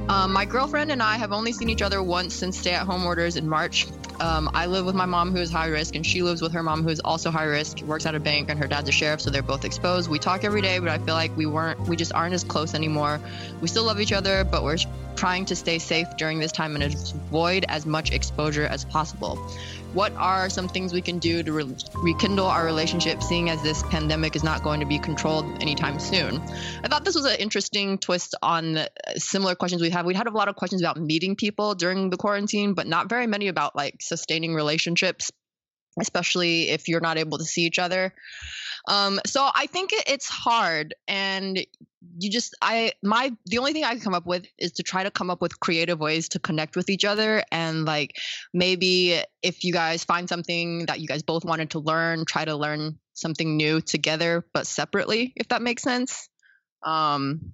Um, my girlfriend and I have only seen each other once since stay at home orders in March. Um, I live with my mom, who is high risk, and she lives with her mom, who is also high risk, works at a bank, and her dad's a sheriff, so they're both exposed. We talk every day, but I feel like we weren't, we just aren't as close anymore. We still love each other, but we're trying to stay safe during this time and avoid as much exposure as possible. What are some things we can do to re- rekindle our relationship, seeing as this pandemic is not going to be controlled anytime soon? I thought this was an interesting twist on similar questions we have. We had a lot of questions about meeting people during the quarantine, but not very many about like sustaining relationships, especially if you're not able to see each other. Um, so I think it's hard, and you just I my the only thing I can come up with is to try to come up with creative ways to connect with each other, and like maybe if you guys find something that you guys both wanted to learn, try to learn something new together but separately, if that makes sense. Um,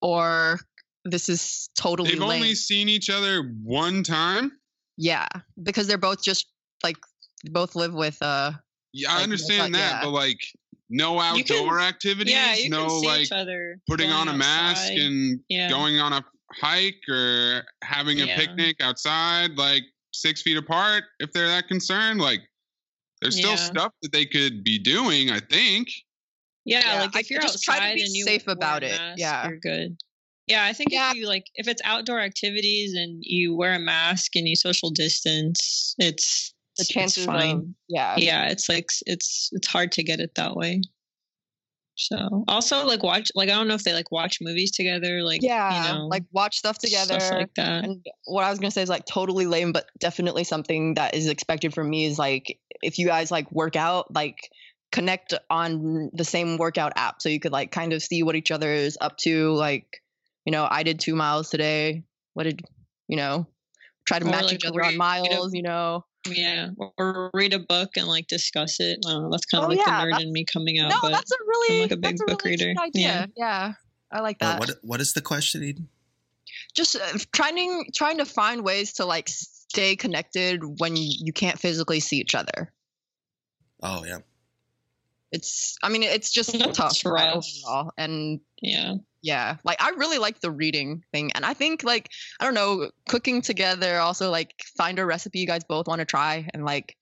or this is totally They've lame. only seen each other one time. Yeah, because they're both just like both live with uh Yeah, I Like, understand like, that, yeah. but like no You can- outdoor activities, yeah, you no can see like each other putting on a going mask outside. and Yeah. going on a hike or having a Yeah. picnic outside, like six feet apart. If they're that concerned, like there's still Yeah. stuff that they could be doing. I think. Yeah, Yeah, like I if you're just try to be and you safe about it, mask, yeah. you're good. Yeah, I think if you like if it's outdoor activities and you wear a mask and you social distance, it's the it's chances fine. of yeah yeah, it's like it's it's hard to get it that way. So also like watch like I don't know if they like watch movies together, like yeah you know, like watch stuff together stuff like that. and what i was gonna say is like totally lame but definitely something that is expected from me is like if you guys like work out like connect on the same workout app so you could like kind of see what each other is up to like you know i did two miles today what did you know try to Or, match like, each other on read a- miles you know Yeah, or read a book and like discuss it. I. That's kind of Oh, like yeah, the nerd in me coming out. no but that's a really I'm like a big a book really reader. good idea yeah. i like Uh, that what what is the question, Eden? just uh, trying trying to find ways to like stay connected when you, you can't physically see each other Oh yeah. it's i mean it's just That's tough right, rough. overall and yeah yeah like i really like the reading thing and i think like i don't know cooking together also like find a recipe you guys both want to try and like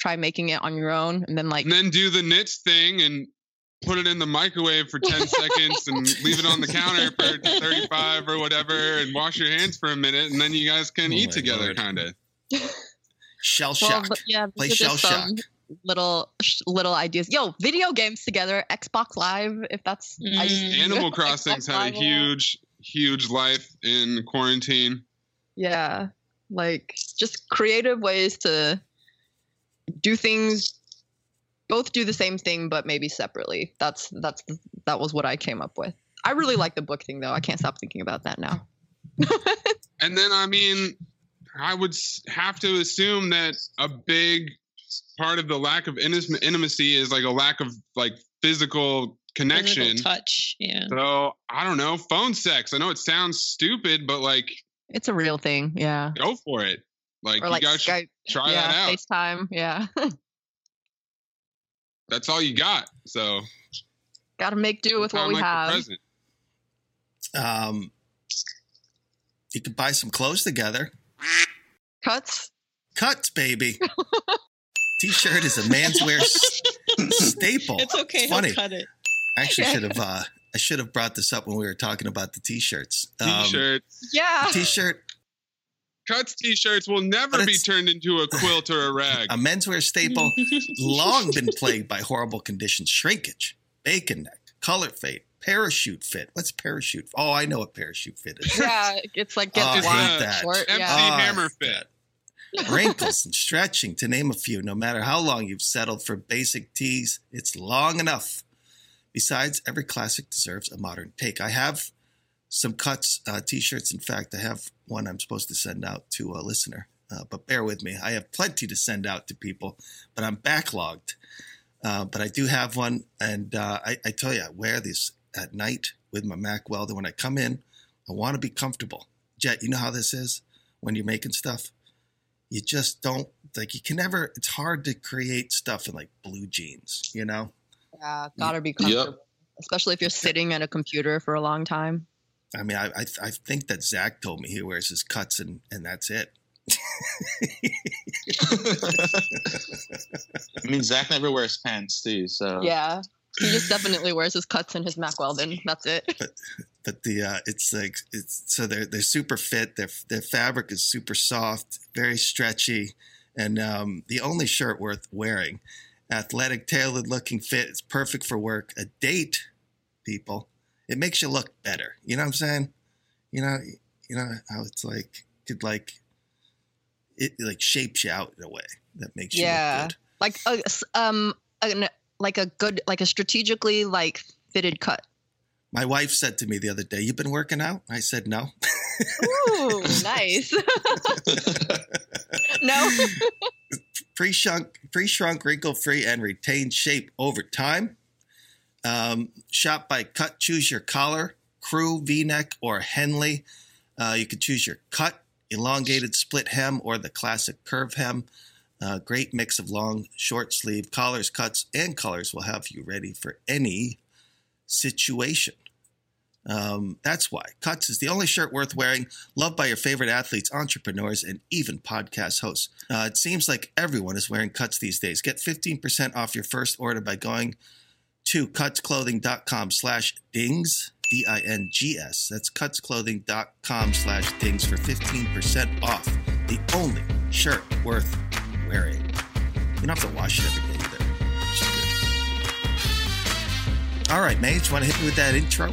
try making it on your own and then like And then do the knits thing and put it in the microwave for 10 seconds and leave it on the counter for 35 or whatever and wash your hands for a minute and then you guys can Oh eat together kind of. Shell shock. but yeah Play shell just shock. Some little little ideas yo video games together xbox live if that's I used mm. Animal Xbox Crossing's had a Live a lot. huge huge life in quarantine. Yeah. Like just creative ways to do things both do the same thing but maybe separately. That's that's that was what I came up with. I really like the book thing though. I can't stop thinking about that now. And then, I mean, I would have to assume that a big part of the lack of intimacy is like a lack of like physical connection. Physical touch. Yeah. So I don't know, phone sex. I know it sounds stupid, but like, It's a real thing. Yeah. go for it. Like, Or like you guys should try yeah, that out. FaceTime. Yeah. That's all you got. So Got to make do with what we like have. present. Um, you could buy some clothes together. Cuts. Cuts, baby. T-shirt is a manswear s- staple. It's okay. It's funny. He'll cut it. I actually should have. Uh, I should have brought this up when we were talking about the T-shirts. Um, T-shirts. Yeah. T-shirt. Cuts T-shirts will never be turned into a quilt or a rag. A menswear staple, long been plagued by horrible conditions: shrinkage, bacon neck, color fade, parachute fit. What's parachute? Oh, I know what parachute fit is. Yeah, it's like Oh, gets I wide, hate that. short. MC Yeah. Ah, Hammer fit. Wrinkles and stretching, to name a few. No matter how long you've settled for basic tees, it's long enough. Besides, every classic deserves a modern take. I have some cuts uh, t-shirts. In fact, I have one I'm supposed to send out to a listener. Uh, but bear with me. I have plenty to send out to people, but I'm backlogged. Uh, but I do have one, and uh, I, I tell you, I wear these at night with my Mack Weldon. When I come in, I want to be comfortable. Jet, you know how this is when you're making stuff? You just don't like. You can never. It's hard to create stuff in like blue jeans. You know. Yeah, gotta be comfortable. Especially if you're sitting at a computer for a long time. I mean, I, I I think that Zach told me he wears his cuts and and that's it. I mean, Zach never wears pants too, so Yeah. He just definitely wears his cuts and his Mack Weldon. That's it. but the uh, it's like it's so they're they're super fit. Their their fabric is super soft, very stretchy, and um, the only shirt worth wearing. Athletic, tailored looking fit. It's perfect for work. A date, people. It makes you look better. You know what I'm saying? You know, you know how it's like could like it like shapes you out in a way that makes you look yeah. good. Like a s- um an, like a good like a strategically like fitted cut. My wife said to me the other day, "You've been working out?" I said, "No." Ooh, nice. no. pre-shrunk, pre-shrunk, wrinkle-free, and retained shape over time. Um, shop by cut. Choose your collar, crew, V-neck, or Henley. Uh, you can choose your cut, elongated split hem, or the classic curve hem. Uh, great mix of long, short sleeve collars, cuts, and colors will have you ready for any situation. Um, that's why Cuts is the only shirt worth wearing, loved by your favorite athletes, entrepreneurs, and even podcast hosts. Uh, it seems like everyone is wearing Cuts these days. Get 15% off your first order by going to cutsclothing.com slash dings, D-I-N-G-S. That's cutsclothing.com slash dings for 15% off. The only shirt worth wearing. You don't have to wash it every day either. All right, Mage, you want to hit me with that intro?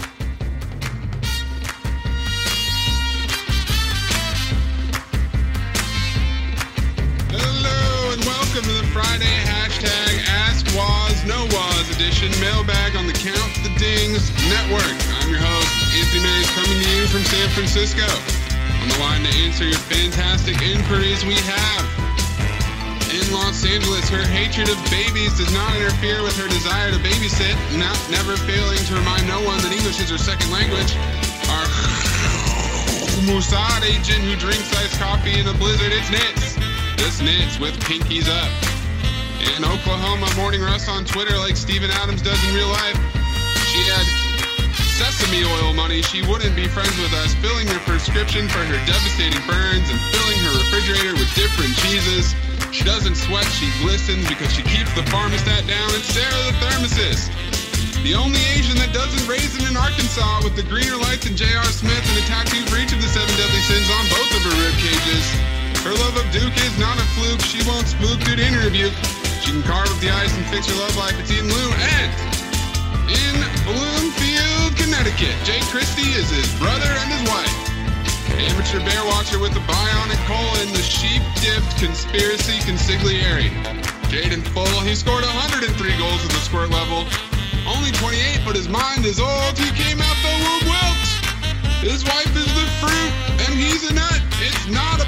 Hello and welcome to the Friday hashtag Ask Was No Was edition mailbag on the Count the Dings Network. I'm your host, Anthony Mays, coming to you from San Francisco. On the line to answer your fantastic inquiries we have. In Los Angeles, her hatred of babies does not interfere with her desire to babysit, not never failing to remind no one that English is her second language. Our Mossad agent who drinks iced coffee in a blizzard, it's Nits. Just Nits with pinkies up. In Oklahoma, Morning Russ on Twitter like Steven Adams does in real life. She had sesame oil money, she wouldn't be friends with us, filling her prescription for her devastating burns and filling her refrigerator with different cheeses. She doesn't sweat, she glistens because she keeps the pharmostat down. It's Sarah the thermosist. The only Asian that doesn't raisin in Arkansas with the greener lights and J.R. Smith and a tattoo for each of the seven deadly sins on both of her rib cages. Her love of Duke is not a fluke. She won't spook due to interview. She can carve up the ice and fix her love life at Eden Lou. And in Bloomfield, Connecticut, Jake Christie is his brother and his wife. Amateur bear watcher with a bionic colon, the sheep-dipped conspiracy consigliere. Jaden Full, he scored 103 goals at the squirt level. Only 28, but his mind is old. He came out the womb wilt. His wife is the fruit, and he's a nut. It's not a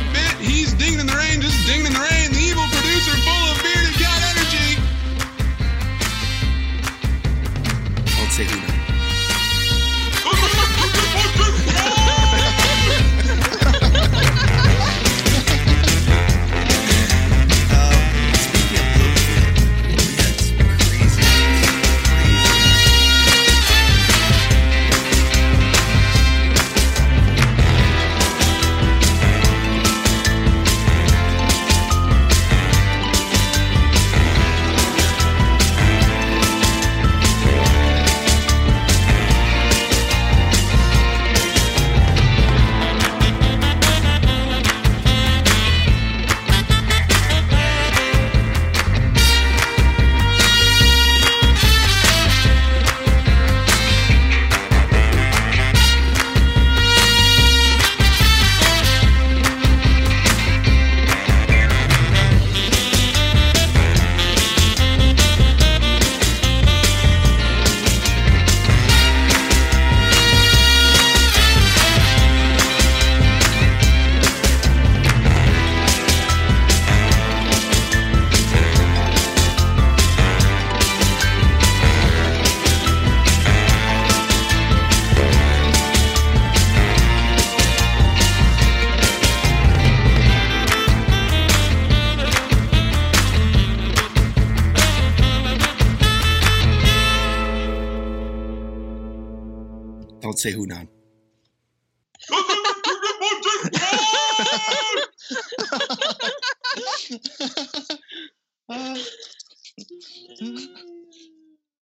say who non.